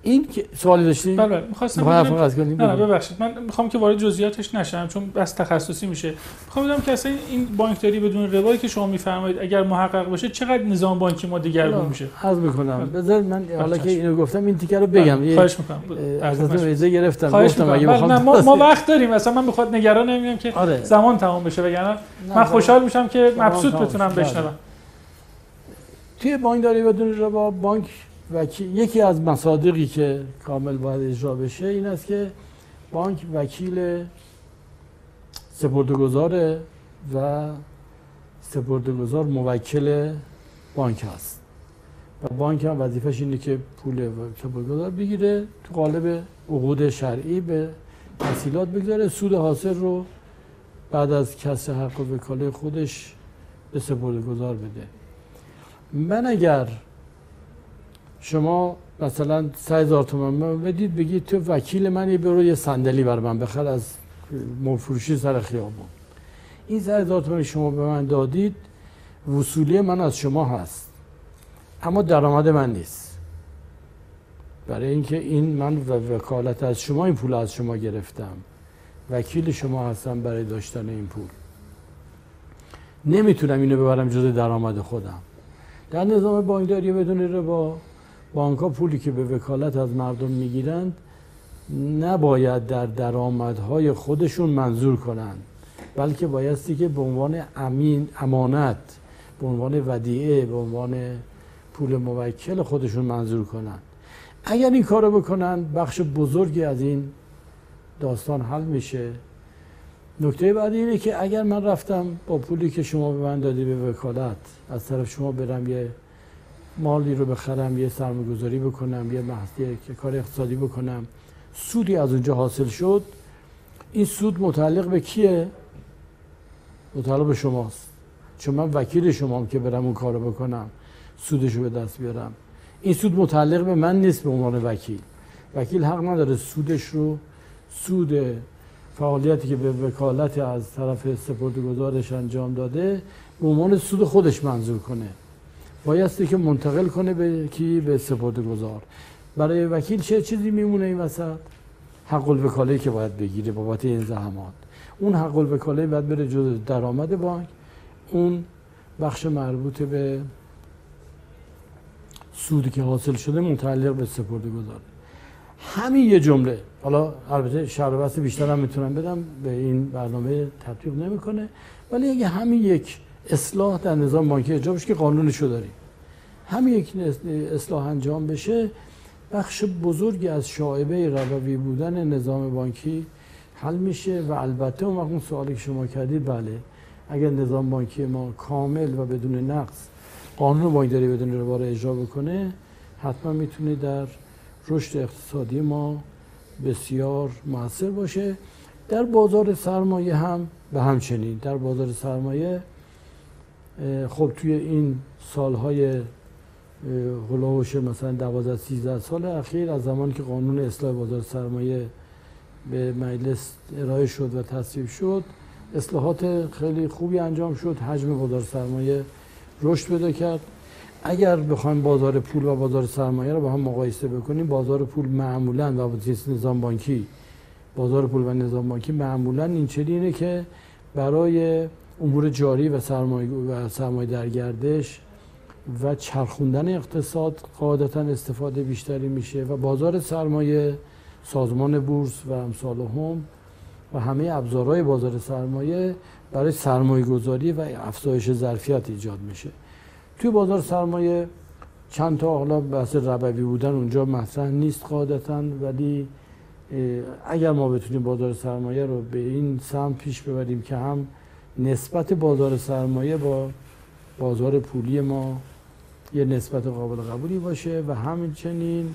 این که سوالی داشتی؟ بله بله می‌خواستم؟ نه نه. ببخشید من می‌خوام که وارد جزئیاتش نشم چون بس تخصصی میشه می‌خوام بدونم که اصلا این بانکداری بدون روایی که شما میفرمایید اگر محقق بشه چقدر نظام بانکی ما دیگرگون میشه عرض می‌کنم بذار من حالا چشم. که اینو گفتم این تیکه رو بگم بله، یه خواهش می‌کنم ازتون اجازه گرفتم خواهش گفتم اگه بله، بخوام ما, ما وقت داریم اصلا من بخواد نگران نمی‌دونم که آره. زمان تمام بشه وگرنه نه، من خوشحال میشم که مبسوط بتونم. بله. بشنوم توی بانکداری بدون ربا بانک وکیل یکی از مصادیقی که کامل باید اجرا بشه این است که بانک وکیل سپردگذاره و سپردگذار موکل بانک هست. و بانک هم وظیفش اینه که پول سپردگذار بگیره تو قالب عقود شرعی به تسهیلات بگذاره سود حاصل رو بعد از کسر حق و وکاله خودش به سپردگذار بده. من اگر شما مثلا 3000 تومان من بدید بگید تو وکیل منی برو یه صندلی بر من بخر از مرفروشی سر خیابون. این 3000 تومان شما به من دادید وصولی من از شما هست. اما درآمد من نیست. برای اینکه این من و وکالت از شما این پول از شما گرفتم. وکیل شما هستم برای داشتن این پول. نمی‌تونم اینو ببرم جز درآمد خودم. در نظام بانکداری بدون ربا بانک ها پولی که به وکالت از مردم می‌گیرند نباید در درآمدهای خودشون منظور کنند بلکه بایستی که به عنوان امین امانت به عنوان ودیعه به عنوان پول موکل خودشون منظور کنند. اگر این کارو بکنن بخش بزرگی از این داستان حل میشه. نکته بعدی اینه که اگر من رفتم با پولی که شما به من دادی به وکالت از طرف شما برم یه مالی رو بخرم یه سرمایه‌گذاری بکنم یه محضی که کار اقتصادی بکنم سودی از اونجا حاصل شد این سود متعلق به کیه؟ متعلق به شماست. چون من وکیل شمام که برم اون کارو بکنم سودش رو به دست بیارم. این سود متعلق به من نیست به عنوان وکیل. وکیل حق نداره سودش رو سود فعالیتی که به وکالت از طرف سپردگزارش انجام داده به عنوان سود خودش منظور کنه. بایستی که منتقل کنه به کی؟ به سپردگزار. برای وکیل چه چیزی میمونه این وسط؟ حق الوکاله که باید بگیره بابت این زحمات. اون حق الوکاله باید بره جز درآمد بانک. اون بخش مربوط به سودی که حاصل شده متعلق به سپردگزار. همین یه جمله. حالا البته شهر بحث بیشتر هم می‌تونم بدم به این برنامه تطبیق نمی‌کنه. ولی اگه همین یک اصلاح در نظام بانکی اجرا بشه که قانونشو داریم. همین یک اصلاح انجام بشه بخش بزرگی از شاعبه ربوی بودن نظام بانکی حل میشه و البته اون اون سوالی که شما کردید بله اگر نظام بانکی ما کامل و بدون نقص قانون بانکداری بدون رو اجرا بکنه حتما می‌تونه در رشد اقتصادی ما بسیار موثر باشه. در بازار سرمایه هم به همچنین در بازار سرمایه خب توی این سالهای هلوش مثلا 12 13 سال اخیر از زمانی که قانون اصلاح بازار سرمایه به مجلس ارائه شد و تصویب شد اصلاحات خیلی خوبی انجام شد. حجم بازار سرمایه رشد پیدا کرد. اگر بخوایم بازار پول و بازار سرمایه رو با هم مقایسه بکنیم بازار پول معمولا و نظام بانکی بازار پول و نظام بانکی معمولا این چنینه که برای امور جاری و سرمایه و سرمایه در گردش و چرخوندن اقتصاد قاعدتا استفاده بیشتری میشه و بازار سرمایه سازمان بورس و امثال هم و همه ابزارهای بازار سرمایه برای سرمایه گذاری و افزایش ظرفیت ایجاد میشه. توی بازار سرمایه چند تا حالا بحث ربوی بودن اونجا مطرح نیست قاعدتا ولی اگر ما بتونیم بازار سرمایه رو به این سمت پیش ببریم که هم نسبت بازار سرمایه با بازار پولی ما یه نسبت قابل قبولی باشه و همچنین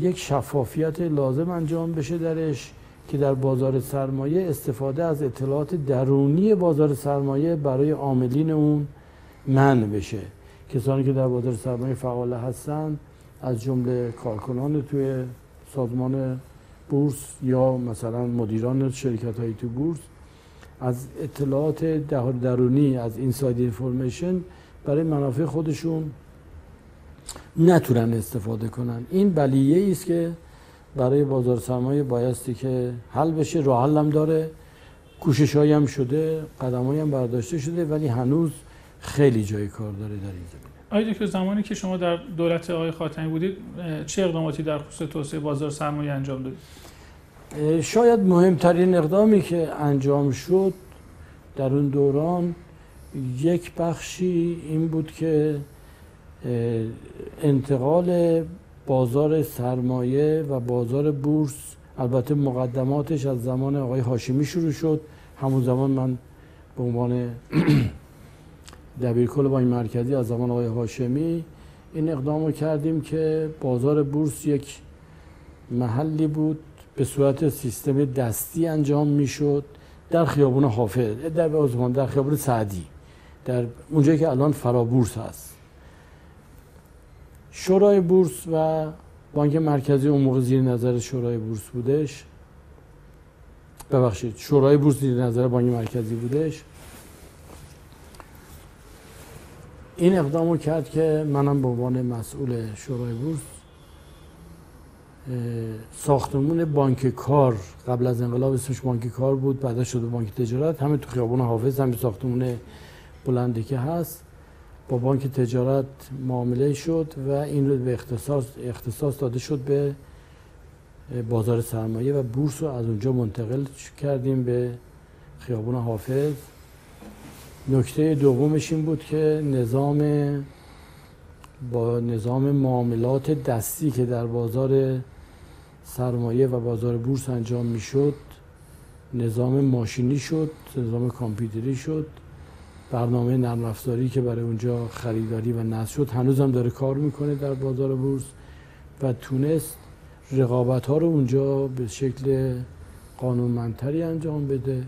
یک شفافیت لازم انجام بشه درش که در بازار سرمایه استفاده از اطلاعات درونی بازار سرمایه برای عاملین اون منع بشه. کسانی که در بازار سرمایه فعال هستند از جمله کارکنان توی سازمان بورس یا مثلا مدیران شرکت های تو بورس از اطلاعات درونی از اینساید اینفورمیشن برای منافع خودشون نتونن استفاده کنن. این بلیه است که برای بازار سرمایه بایستی که حل بشه راه حلم داره. کوشش هم شده قدم هم برداشته شده ولی هنوز خیلی جای کار داره در این زمینه. آیا دکتر زمانی که شما در دولت آقای خاتمی بودید چه اقداماتی در خصوص توسعه بازار سرمایه انجام دادید؟ شاید مهمترین اقدامی که انجام شد در اون دوران یک بخشی این بود که انتقال بازار سرمایه و بازار بورس البته مقدماتش از زمان آقای هاشمی شروع شد. همون زمان من به عنوان دبیرکل بانک مرکزی از زمان آقای هاشمی این اقدام رو کردیم که بازار بورس یک محلی بود به صورت سیستم دستی انجام می‌شد در خیابون حافظ در در خیابون سعدی در اونجایی که الان فرابورس هست. شورای بورس و بانک مرکزی اون موقع زیر نظر شورای بورس بودش. ببخشید شورای بورس زیر نظر بانک مرکزی بودش. این اقدام رو کرد که منم به عنوان مسئول شورای بورس ساختمون بانک کار قبل از انقلاب اسمش بانک کار بود بعد شده بانک تجارت. همه تو خیابون حافظ همین ساختمون بلندی که هست با بانک تجارت معامله شد و این رو به اختصاص, اختصاص داده شد به بازار سرمایه و بورس رو از اونجا منتقل کردیم به خیابون حافظ. نکته دومش این بود که نظام با نظام معاملات دستی که در بازار سرمایه و بازار بورس انجام می‌شد نظام ماشینی شد نظام کامپیوتری شد برنامه نرم افزاری که برای اونجا خریداری و نصب شد هنوز هم داره کار می‌کنه در بازار بورس و تونست رقابت ها رو اونجا به شکل قانونمندتری انجام بده.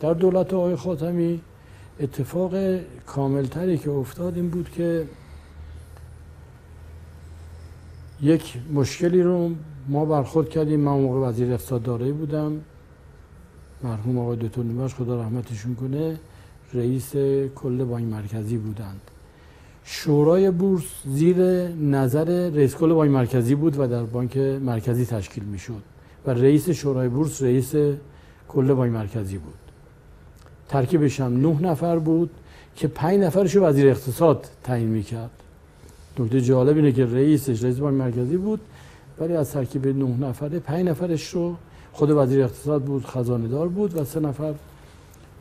در دولت آقای خاتمی اتفاق کاملتری که افتاد این بود که یک مشکلی رو ما برخورد کردیم. من موقع وزیر اقتصاد دارایی بودم. مرحوم آقای دکتر نیمش خدا رحمتشون کنه رئیس کل بانک مرکزی بودند. شورای بورس زیر نظر رئیس کل بانک مرکزی بود و در بانک مرکزی تشکیل می شد و رئیس شورای بورس رئیس کل بانک مرکزی بود. ترکیبش هم نه نفر بود که پنج نفرش رو وزیر اقتصاد تعیین می‌کرد. نکته جالب اینه که رئیسش رئیس بانک مرکزی بود ولی از ترکیب نه نفره پنج نفرش رو خود وزیر اقتصاد بود خزانه دار بود و سه نفر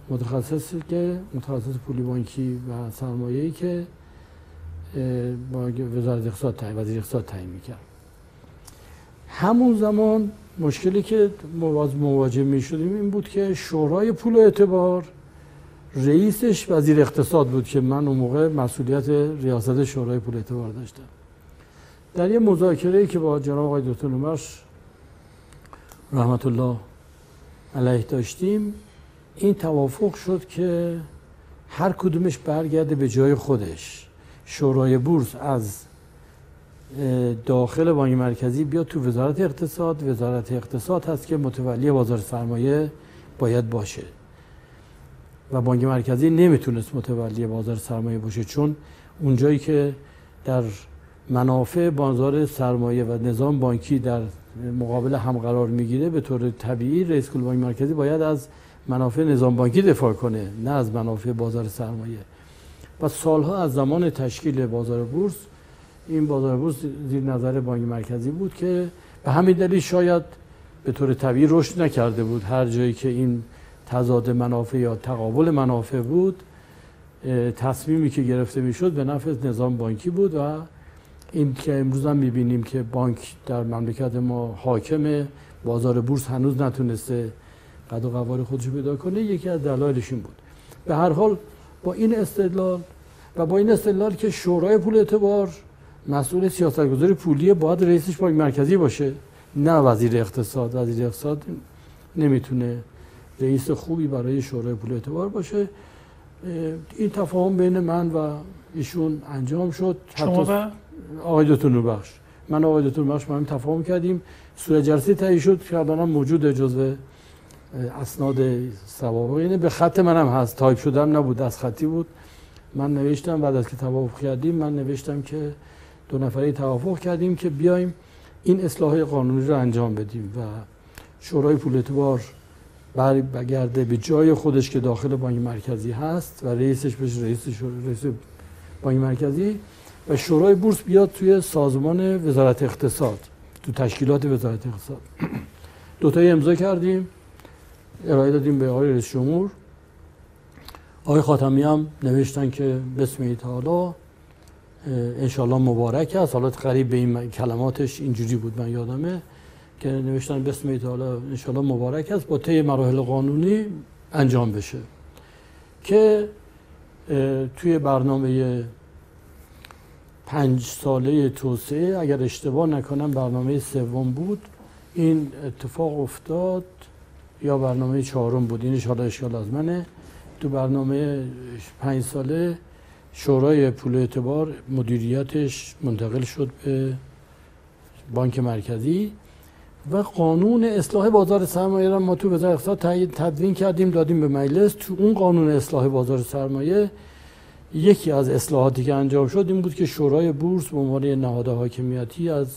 متخصص که متخصص پولی بانکی و سرمایه‌ای که با وزارت اقتصاد تعیین وزیر اقتصاد تعیین می‌کرد. همون زمان مشکلی که مواجه می شدیم این بود که شورای پول اعتبار رئیسش وزیر اقتصاد بود که من اون موقع مسئولیت ریاست شورای پول اعتبار داشتم. در یه مذاکره که با جناب آقای دکتر نومرش رحمت الله علیه داشتیم این توافق شد که هر کدومش برگرده به جای خودش. شورای بورس از داخل بانک مرکزی بیاد تو وزارت اقتصاد. وزارت اقتصاد هست که متولی بازار سرمایه باید باشه. و بانک مرکزی نمی‌تونست متولی بازار سرمایه باشه چون اونجایی که در منافع بازار سرمایه و نظام بانکی در مقابل هم قرار می‌گیره به طور طبیعی رئیس کل بانک مرکزی باید از منافع نظام بانکی دفاع کنه نه از منافع بازار سرمایه. و سالها از زمان تشکیل بازار بورس این بازار بورس زیر نظر بانک مرکزی بود که به همین دلیل شاید به طور طبیعی رشد نکرده بود. هر جایی که این تضاد منافع یا تقابل منافع بود تصمیمی که گرفته می‌شد به نفع نظام بانکی بود و این که امروز هم می‌بینیم که بانک در مملکت ما حاکم بازار بورس هنوز نتونسته قد و قوار خودش پیدا کنه یکی از دلایلش این بود. به هر حال با این استدلال و با این استدلال که شورای پول اعتبار مسئول سیاستگذاری پولی باید رئیسش بانک مرکزی باشه نه وزیر اقتصاد. وزیر اقتصاد نمی‌تونه رئیس خوبی برای شورای پول اعتبار باشه. این تفاهم بین من و ایشون انجام شد. شما و؟ آقای دکتر نوربخش. من آقای دکتر بخش با هم تفاهم کردیم. صورت جلسه تهیه شد که الان موجود جزء اسناد سوابق اینه به خط منم هست. تایپ شدم نبود. از خطی بود. من نوشتم. بعد از که توافق کردیم من نوشتم که دو نفره توافق کردیم که بیایم این اصلاح قانونی رو انجام بدیم و شورای پول اعتبار بگرده به جای خودش که داخل بانک مرکزی هست و رئیسش بشه رئیس, رئیس بانک مرکزی و شورای بورس بیاد توی سازمان وزارت اقتصاد تو تشکیلات وزارت اقتصاد. دوتایی امضا کردیم ارائه دادیم به آقای رئیس جمهور. آقای خاتمی هم نوشتن که بسم تعالی انشالله مبارک است. حالا قریب به این کلماتش اینجوری بود من یادمه. که نوشتن بسم تعالی انشالله مبارک است با طی مراحل قانونی انجام بشه. که توی برنامه پنج ساله توسعه اگر اشتباه نکنم برنامه سوم بود. این اتفاق افتاد یا برنامه چهارم بود؟ این حالا اشکال از منه. تو برنامه پنج ساله شورای پول اعتبار مدیریتش منتقل شد به بانک مرکزی. و قانون اصلاح بازار سرمایه را ما تو وزارت اقتصاد تدوین کردیم دادیم به مجلس. تو اون قانون اصلاح بازار سرمایه یکی از اصلاحاتی که انجام شد این بود که شورای بورس به عنوان نهاد حاکمیتی از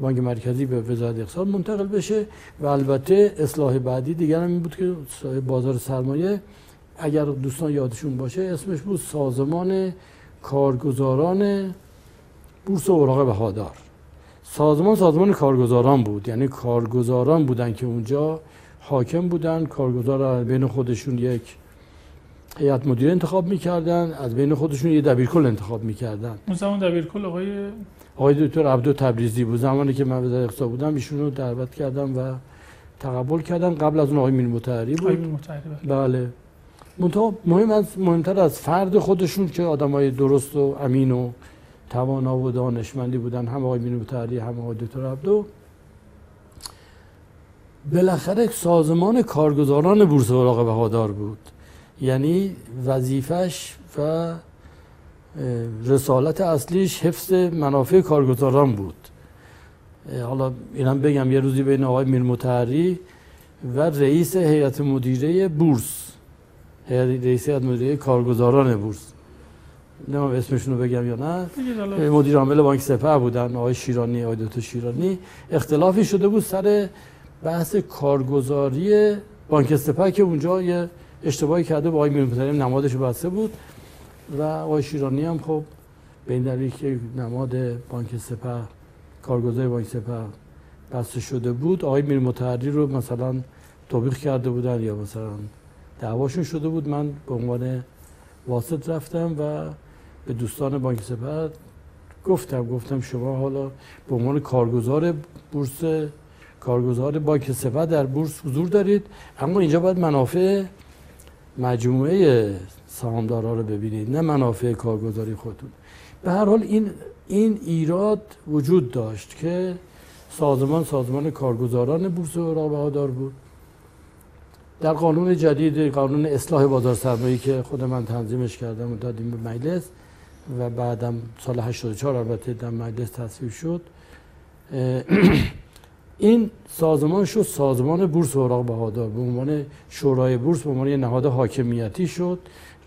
بانک مرکزی به وزارت اقتصاد منتقل بشه و البته اصلاح بعدی دیگر هم این بود که بازار سرمایه اگر دوستان یادشون باشه اسمش بود سازمان کارگزاران بورس اوراق بهادار. سازمان سازمان کارگزاران بود. یعنی کارگزاران بودن که اونجا حاکم بودن. کارگزار بین خودشون یک هیئت مدیره انتخاب می‌کردن. از بین خودشون یه دبیرکل انتخاب می‌کردن. اون زمان دبیرکل آقای آقای دکتر عبدو تبریزی بود. زمانی که من وزارت اقتصاد بودم ایشون رو دعوت کردم و تقبل کردم. قبل از اون آقای مین متحری بود. بله. منتها مهم از مهمتر از فرد خودشون که آدمای درست و امین و توانا و دانشمندی بودن هم آقای مین متحری هم آقای دکتر عبدو. بالاخره سازمان کارگزاران بورس اوراق بهادار بود. یعنی وظیفش و رسالت اصلیش حفظ منافع کارگزاران بود. حالا اینم بگم یه روزی بین آقای میر متحری و رئیس هیئت مدیره بورس رئیس هیئت مدیره کارگزاران بورس. نه اسمشون رو بگم یا نه. مدیر عامل بانک سپه بودن آقای شیرانی آقای دکتر شیرانی. اختلافی شده بود سر بحث کارگزاری بانک سپه که اونجا یه اشتباهی کرده با آقای میر نمادش بسته بود. و آقای شیرانی هم خب به این دلیل که نماد بانک سپه کارگزار بانک سپه بسته شده بود آقای میر متحری رو مثلا توبیخ کرده بودن یا مثلا دعواشون شده بود. من به عنوان واسط رفتم و به دوستان بانک سپه گفتم گفتم شما حالا به عنوان کارگزار بورس کارگزار بانک سپه در بورس حضور دارید اما اینجا باید منافع مجموعه سهامدارا رو ببینید نه منافع کارگزاری خودتون. به هر حال این این ایراد وجود داشت که سازمان سازمان کارگزاران بورس اوراق بهادار بود. در قانون جدید قانون اصلاح بازار سرمایه که خود من تنظیمش کردم و دادیم به مجلس و بعدم سال 84 البته در مجلس تصویب شد. این سازمان شد سازمان بورس اوراق بهادار. به عنوان شورای بورس به عنوان نهاد حاکمیتی شد.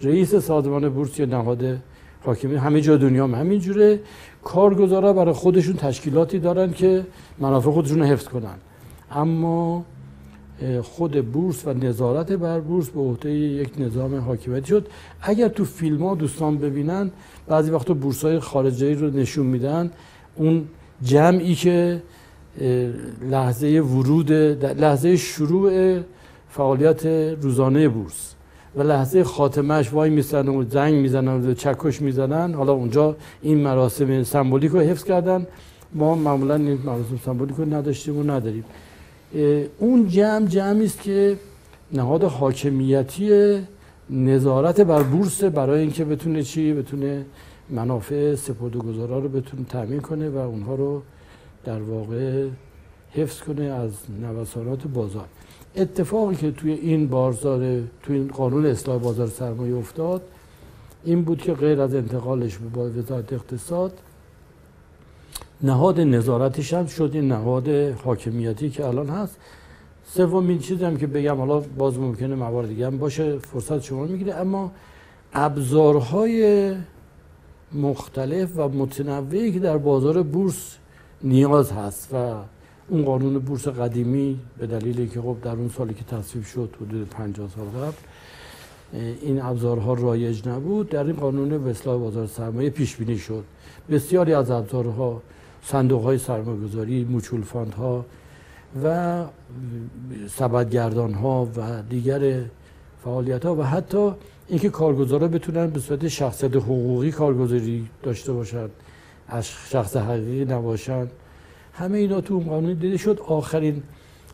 رئیس سازمان بورس یا نهاد حاکمی همه جا دنیا هم همین جوره. کارگزارا برای خودشون تشکیلاتی دارن که منافع خودشون رو حفظ کنن. اما خود بورس و نظارت بر بورس به عهده یک نظام حاکمیتی شد. اگر تو فیلم ها دوستان ببینن بعضی وقتا بورس های خارجی رو نشون میدن. اون جمعی که لحظه ورود لحظه شروع فعالیت روزانه بورس و لحظه خاتمش وای میسن و زنگ می‌زنن و چکش می‌زنن. حالا اونجا این مراسم سمبولیک رو حفظ کردن. ما معمولا این مراسم سمبولیک رو نداشتیم و نداریم. اون جمع جمعی است که نهاد حاکمیتی نظارت بر بورس برای اینکه بتونه چی؟ بتونه منافع سپرد و گذارا رو بتونه تامین کنه و اونها رو در واقع حفظ کنه از نوسانات بازار. اتفاقی که توی این بازار توی این قانون اصلاح بازار سرمایه افتاد این بود که غیر از انتقالش به وزارت اقتصاد نهاد نظارتش هم شد این نهاد حاکمیتی که الان هست. سومین چیزی هم که بگم حالا باز ممکنه موارد دیگه هم باشه فرصت شما می‌گیره. اما ابزارهای مختلف و متنوعی که در بازار بورس نیاز هست و اون قانون بورس قدیمی به دلیلی که خب در اون سالی که تصویب شد حدود 50 سال قبل این ابزارها رایج نبود. در این قانون به اصلاح بازار سرمایه پیش بینی شد. بسیاری از ابزارها صندوق های سرمایه گذاری موچول فاند ها و سبدگردان ها و دیگر فعالیت ها و حتی اینکه کارگزارا بتونن به صورت شخصیت حقوقی کارگزاری داشته باشند از شخص حقیقی نباشند همه اینا تو اون قانون دیده شد. آخرین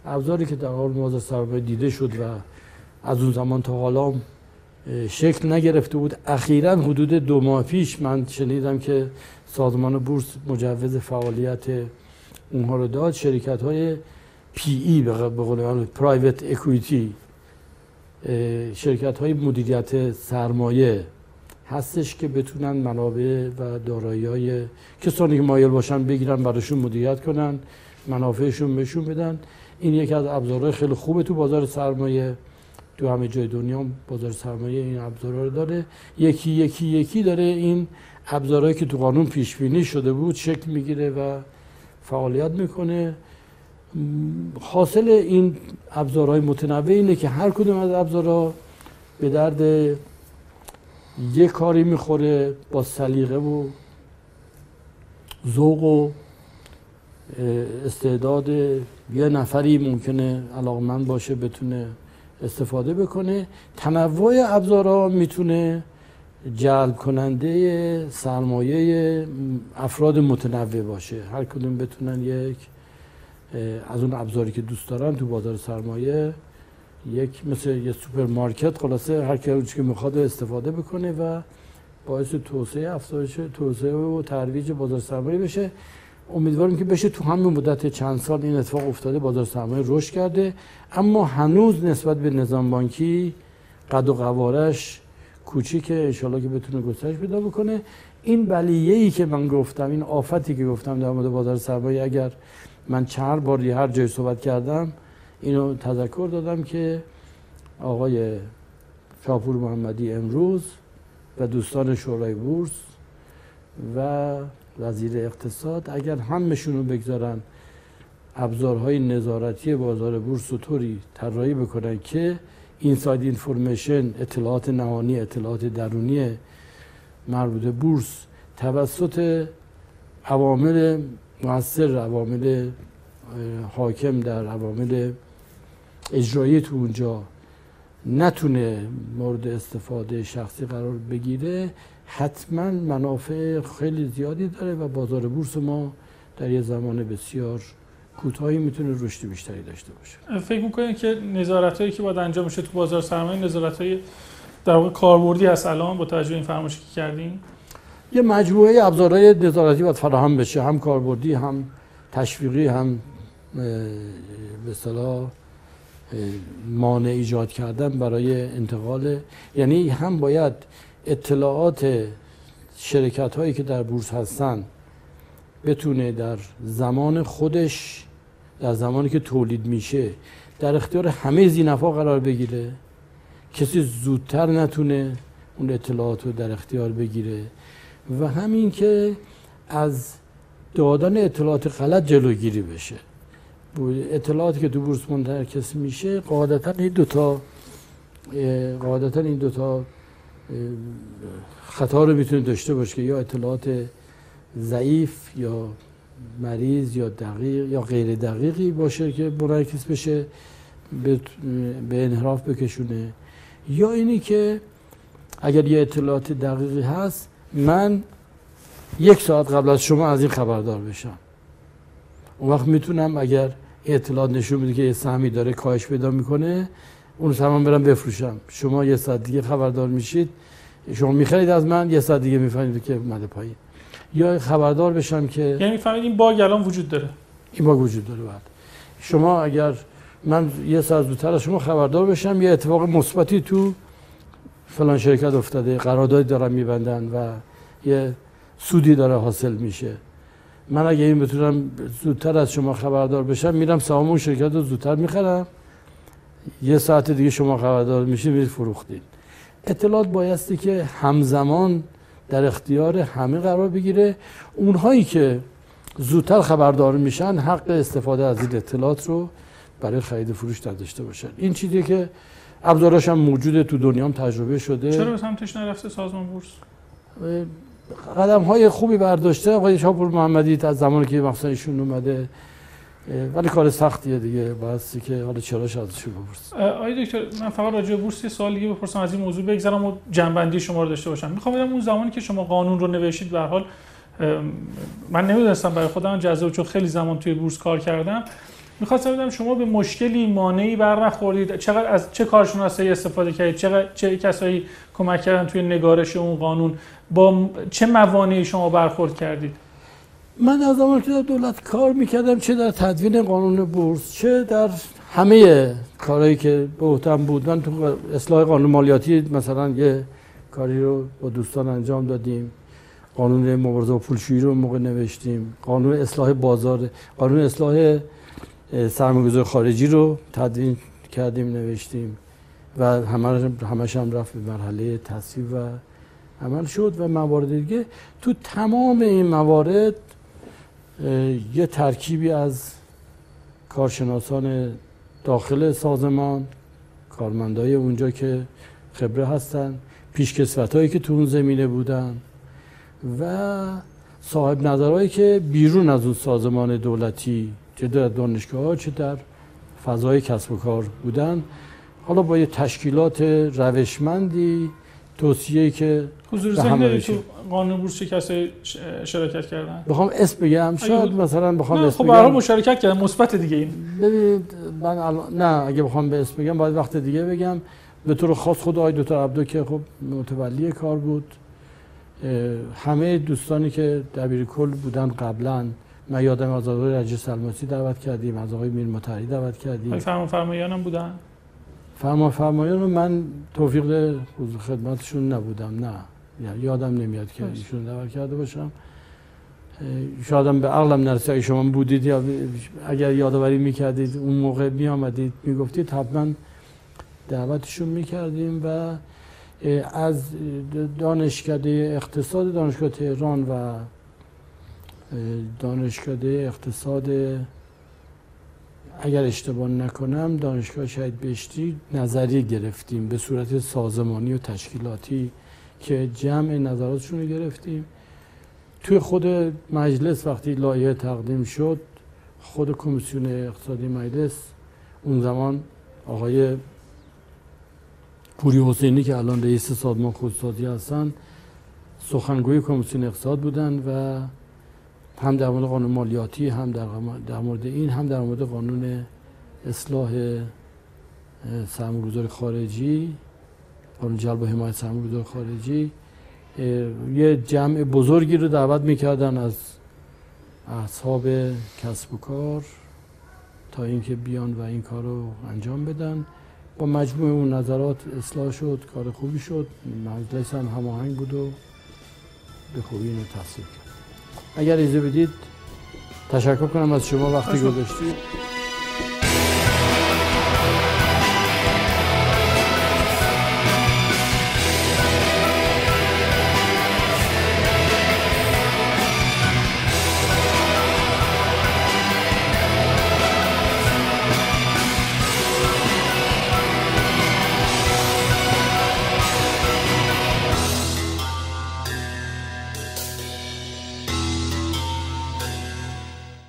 ابزاری که در موازه سرمایه دیده شد و از اون زمان تا حالا شکل نگرفته بود. اخیرا حدود دو ماه پیش من شنیدم که سازمان بورس مجوز فعالیت اونها رو داد. شرکت های پی ای به قول پرایوت اکویتی شرکت های مدیریت سرمایه هستش که بتونن منابع و دارایی های کسانی که مایل باشن بگیرن براشون مدیریت کنن منافعشون بهشون بدن. این یکی از ابزارهای خیلی خوبه تو بازار سرمایه. تو همه جای دنیا بازار سرمایه این ابزارها رو داره. یکی یکی یکی داره این ابزارهایی که تو قانون پیش بینی شده بود شکل می‌گیره و فعالیت می‌کنه. حاصل این ابزارهای متنوع اینه که هر کدوم از ابزارها به درد یه کاری می‌خوره با سلیقه و ذوق و استعداد. یه نفری ممکنه علاقمند باشه بتونه استفاده بکنه. تنوع ابزارها می‌تونه جلب کننده سرمایه افراد متنوع باشه. هر کدوم بتونن یک از اون ابزاری که دوست دارن تو بازار سرمایه یک مثل یه سوپرمارکت خلاصه هر کی که می‌خواد استفاده بکنه و باعث توسعه افزایش توسعه و ترویج بازار سرمایه بشه. امیدواریم که بشه تو همین مدت چند سال این اتفاق افتاده بازار سرمایه رشد کرده. اما هنوز نسبت به نظام بانکی قد و قوارش کوچیکه انشالله که بتونه گسترش پیدا بکنه. این بلیه ای که من گفتم این آفتی که گفتم در مورد بازار سرمایه اگر من چند بار هر جای صحبت کردم اینو تذکر دادم که آقای شاپور محمدی امروز و دوستان شورای بورس و وزیر اقتصاد اگر همشون رو بگذارن ابزارهای نظارتی بازار بورس و طوری طراحی بکنن که اینساید اینفورمیشن اطلاعات نهانی اطلاعات درونی مربوط بورس توسط عوامل موثر عوامل حاکم در عوامل اجرایی تو اونجا نتونه مورد استفاده شخصی قرار بگیره. حتما منافع خیلی زیادی داره و بازار بورس ما در یه زمان بسیار کوتاهی می‌تونه رشد بیشتری داشته باشه. فکر می‌کنید که نظارت هایی که باید انجام میشه تو بازار سرمایه نظارت های در واقع کاربردی هست الان با توجه این فرمایشی که کردین یه مجموعه ابزارهای نظارتی باید فراهم بشه هم کاربردی هم تشویقی هم به اصطلاح مانع ایجاد کردن برای انتقال. یعنی هم باید اطلاعات شرکت هایی که در بورس هستن بتونه در زمان خودش در زمانی که تولید میشه در اختیار همه زینفا قرار بگیره. کسی زودتر نتونه اون اطلاعات رو در اختیار بگیره. و همین که از دادن اطلاعات غلط جلوگیری بشه. اطلاعاتی که تو بورس منترکس میشه قاعدتا این دوتا قاعدتا این دوتا خطا رو می‌تونه داشته باشه که یا اطلاعات ضعیف یا مریض یا دقیق یا غیر دقیقی باشه که منعکس بشه به انحراف بکشونه. یا اینی که اگر یه اطلاعات دقیقی هست من یک ساعت قبل از شما از این خبردار بشم. اون وقت می‌تونم اگر اطلاعات نشون میده که یه سهمی داره کاهش پیدا می‌کنه اون سهام برم بفروشم. شما یه ساعت دیگه خبردار میشید. شما می‌خرید از من یه ساعت دیگه می‌فهمید که اومده پایین. یا خبردار بشم که یعنی فهمید این باگ الان وجود داره. این باگ وجود داره بعد. شما اگر من یه ساعت زودتر از شما خبردار بشم یه اتفاق مثبتی تو فلان شرکت افتاده. قراردادی دارن میبندن و یه سودی داره حاصل میشه. من اگه این بتونم زودتر از شما خبردار بشم میرم سهام اون شرکت رو زودتر می‌خرم. یه ساعت دیگه شما خبردار میشید میرید فروختید اطلاعات بایستی که همزمان در اختیار همه قرار بگیره. اونهایی که زودتر خبردار میشن حق استفاده از این اطلاعات رو برای خرید فروش داشته باشن. این چیزی که ابزاراش هم موجوده تو دنیا هم تجربه شده. چرا به سمتش نرفته سازمان بورس؟ قدم های خوبی برداشته. آقای شاپور محمدی از زمانی که مثلا ایشون اومده ولی کار سختیه دیگه. باستی که حالا چراش ازش بپرس آقای دکتر من فقط راجع به بورس یه سوال دیگه بپرسم از این موضوع بگذرم و جنبندی شما رو داشته باشم. می‌خوام بدم اون زمانی که شما قانون رو نوشتید به حال من نمی‌دونستم برای خودم جذاب چون خیلی زمان توی بورس کار کردم. می‌خواستم بدم شما به مشکلی مانعی بر نخوردید. چقدر از چه کارشناسایی استفاده کردید؟ چه چه کسایی کمک کردن توی نگارش اون قانون؟ با چه موانعی شما برخورد کردید؟ من از زمانی که در دولت کار می‌کردم چه در تدوین قانون بورس چه در همه کارهایی که به عهدم بود. من تو اصلاح قانون مالیاتی مثلا یه کاری رو با دوستان انجام دادیم. قانون مبارزه با پولشویی رو موقع نوشتیم. قانون اصلاح بازار قانون اصلاح سرمایه‌گذار خارجی رو تدوین کردیم نوشتیم. و همش هم رفت به مرحله تصویب و عمل شد و موارد دیگه. تو تمام این موارد یه ترکیبی از کارشناسان داخل سازمان کارمندای اونجا که خبره هستن پیشکسوت هایی که تو اون زمینه بودن و صاحب نظرهایی که بیرون از اون سازمان دولتی چه در دانشگاه ها چه در فضای کسب و کار بودن. حالا با یه تشکیلات روشمندی توصیه که حضور ذهنی تو قانون بورس چه کسایی شرکت کردن؟ بخوام اسم بگم شاید مثلا بخوام اسم خب برای مشارکت کردن مثبت دیگه این. ببینید من الان نه اگه بخوام به اسم بگم باید وقت دیگه بگم. به طور خاص خود آقای دکتر عبدو که خب متولی کار بود. همه دوستانی که دبیر کل بودن قبلا. من یادم از آقای رجی سلماسی دعوت کردیم از آقای میر مطهری دعوت کردیم. فرمان فرمایانم بودن؟ فرمان فرمایان رو من توفیق خدمتشون نبودم نه. یادم نمیاد که ایشون دعوت کرده باشم. شایدم به عقلم نرسه اگه شما بودید یا اگر یادآوری می‌کردید اون موقع می آمدید می‌گفتید حتما دعوتشون می‌کردیم و از دانشکده اقتصاد دانشگاه تهران و دانشکده اقتصاد اگر اشتباه نکنم دانشگاه شهید بهشتی نظری گرفتیم به صورت سازمانی و تشکیلاتی که جمع نظراتشون رو گرفتیم. توی خود مجلس وقتی لایه تقدیم شد خود کمیسیون اقتصادی مجلس اون زمان آقای پوری حسینی که الان رئیس سازمان خودسازی هستن سخنگوی کمیسیون اقتصاد بودن و هم در مورد قانون مالیاتی هم در, مورد این هم در مورد قانون اصلاح سرمایه‌گذاری خارجی قانون جلب و حمایت سرمایه‌گذار خارجی. یه جمع بزرگی رو دعوت می‌کردن از اصحاب کسب و کار تا اینکه بیان و این کار رو انجام بدن. با مجموع اون نظرات اصلاح شد کار خوبی شد. مجلس هم هماهنگ بود و به خوبی اینو کرد. اگر ایزه بدید تشکر کنم از شما وقتی گذاشتید.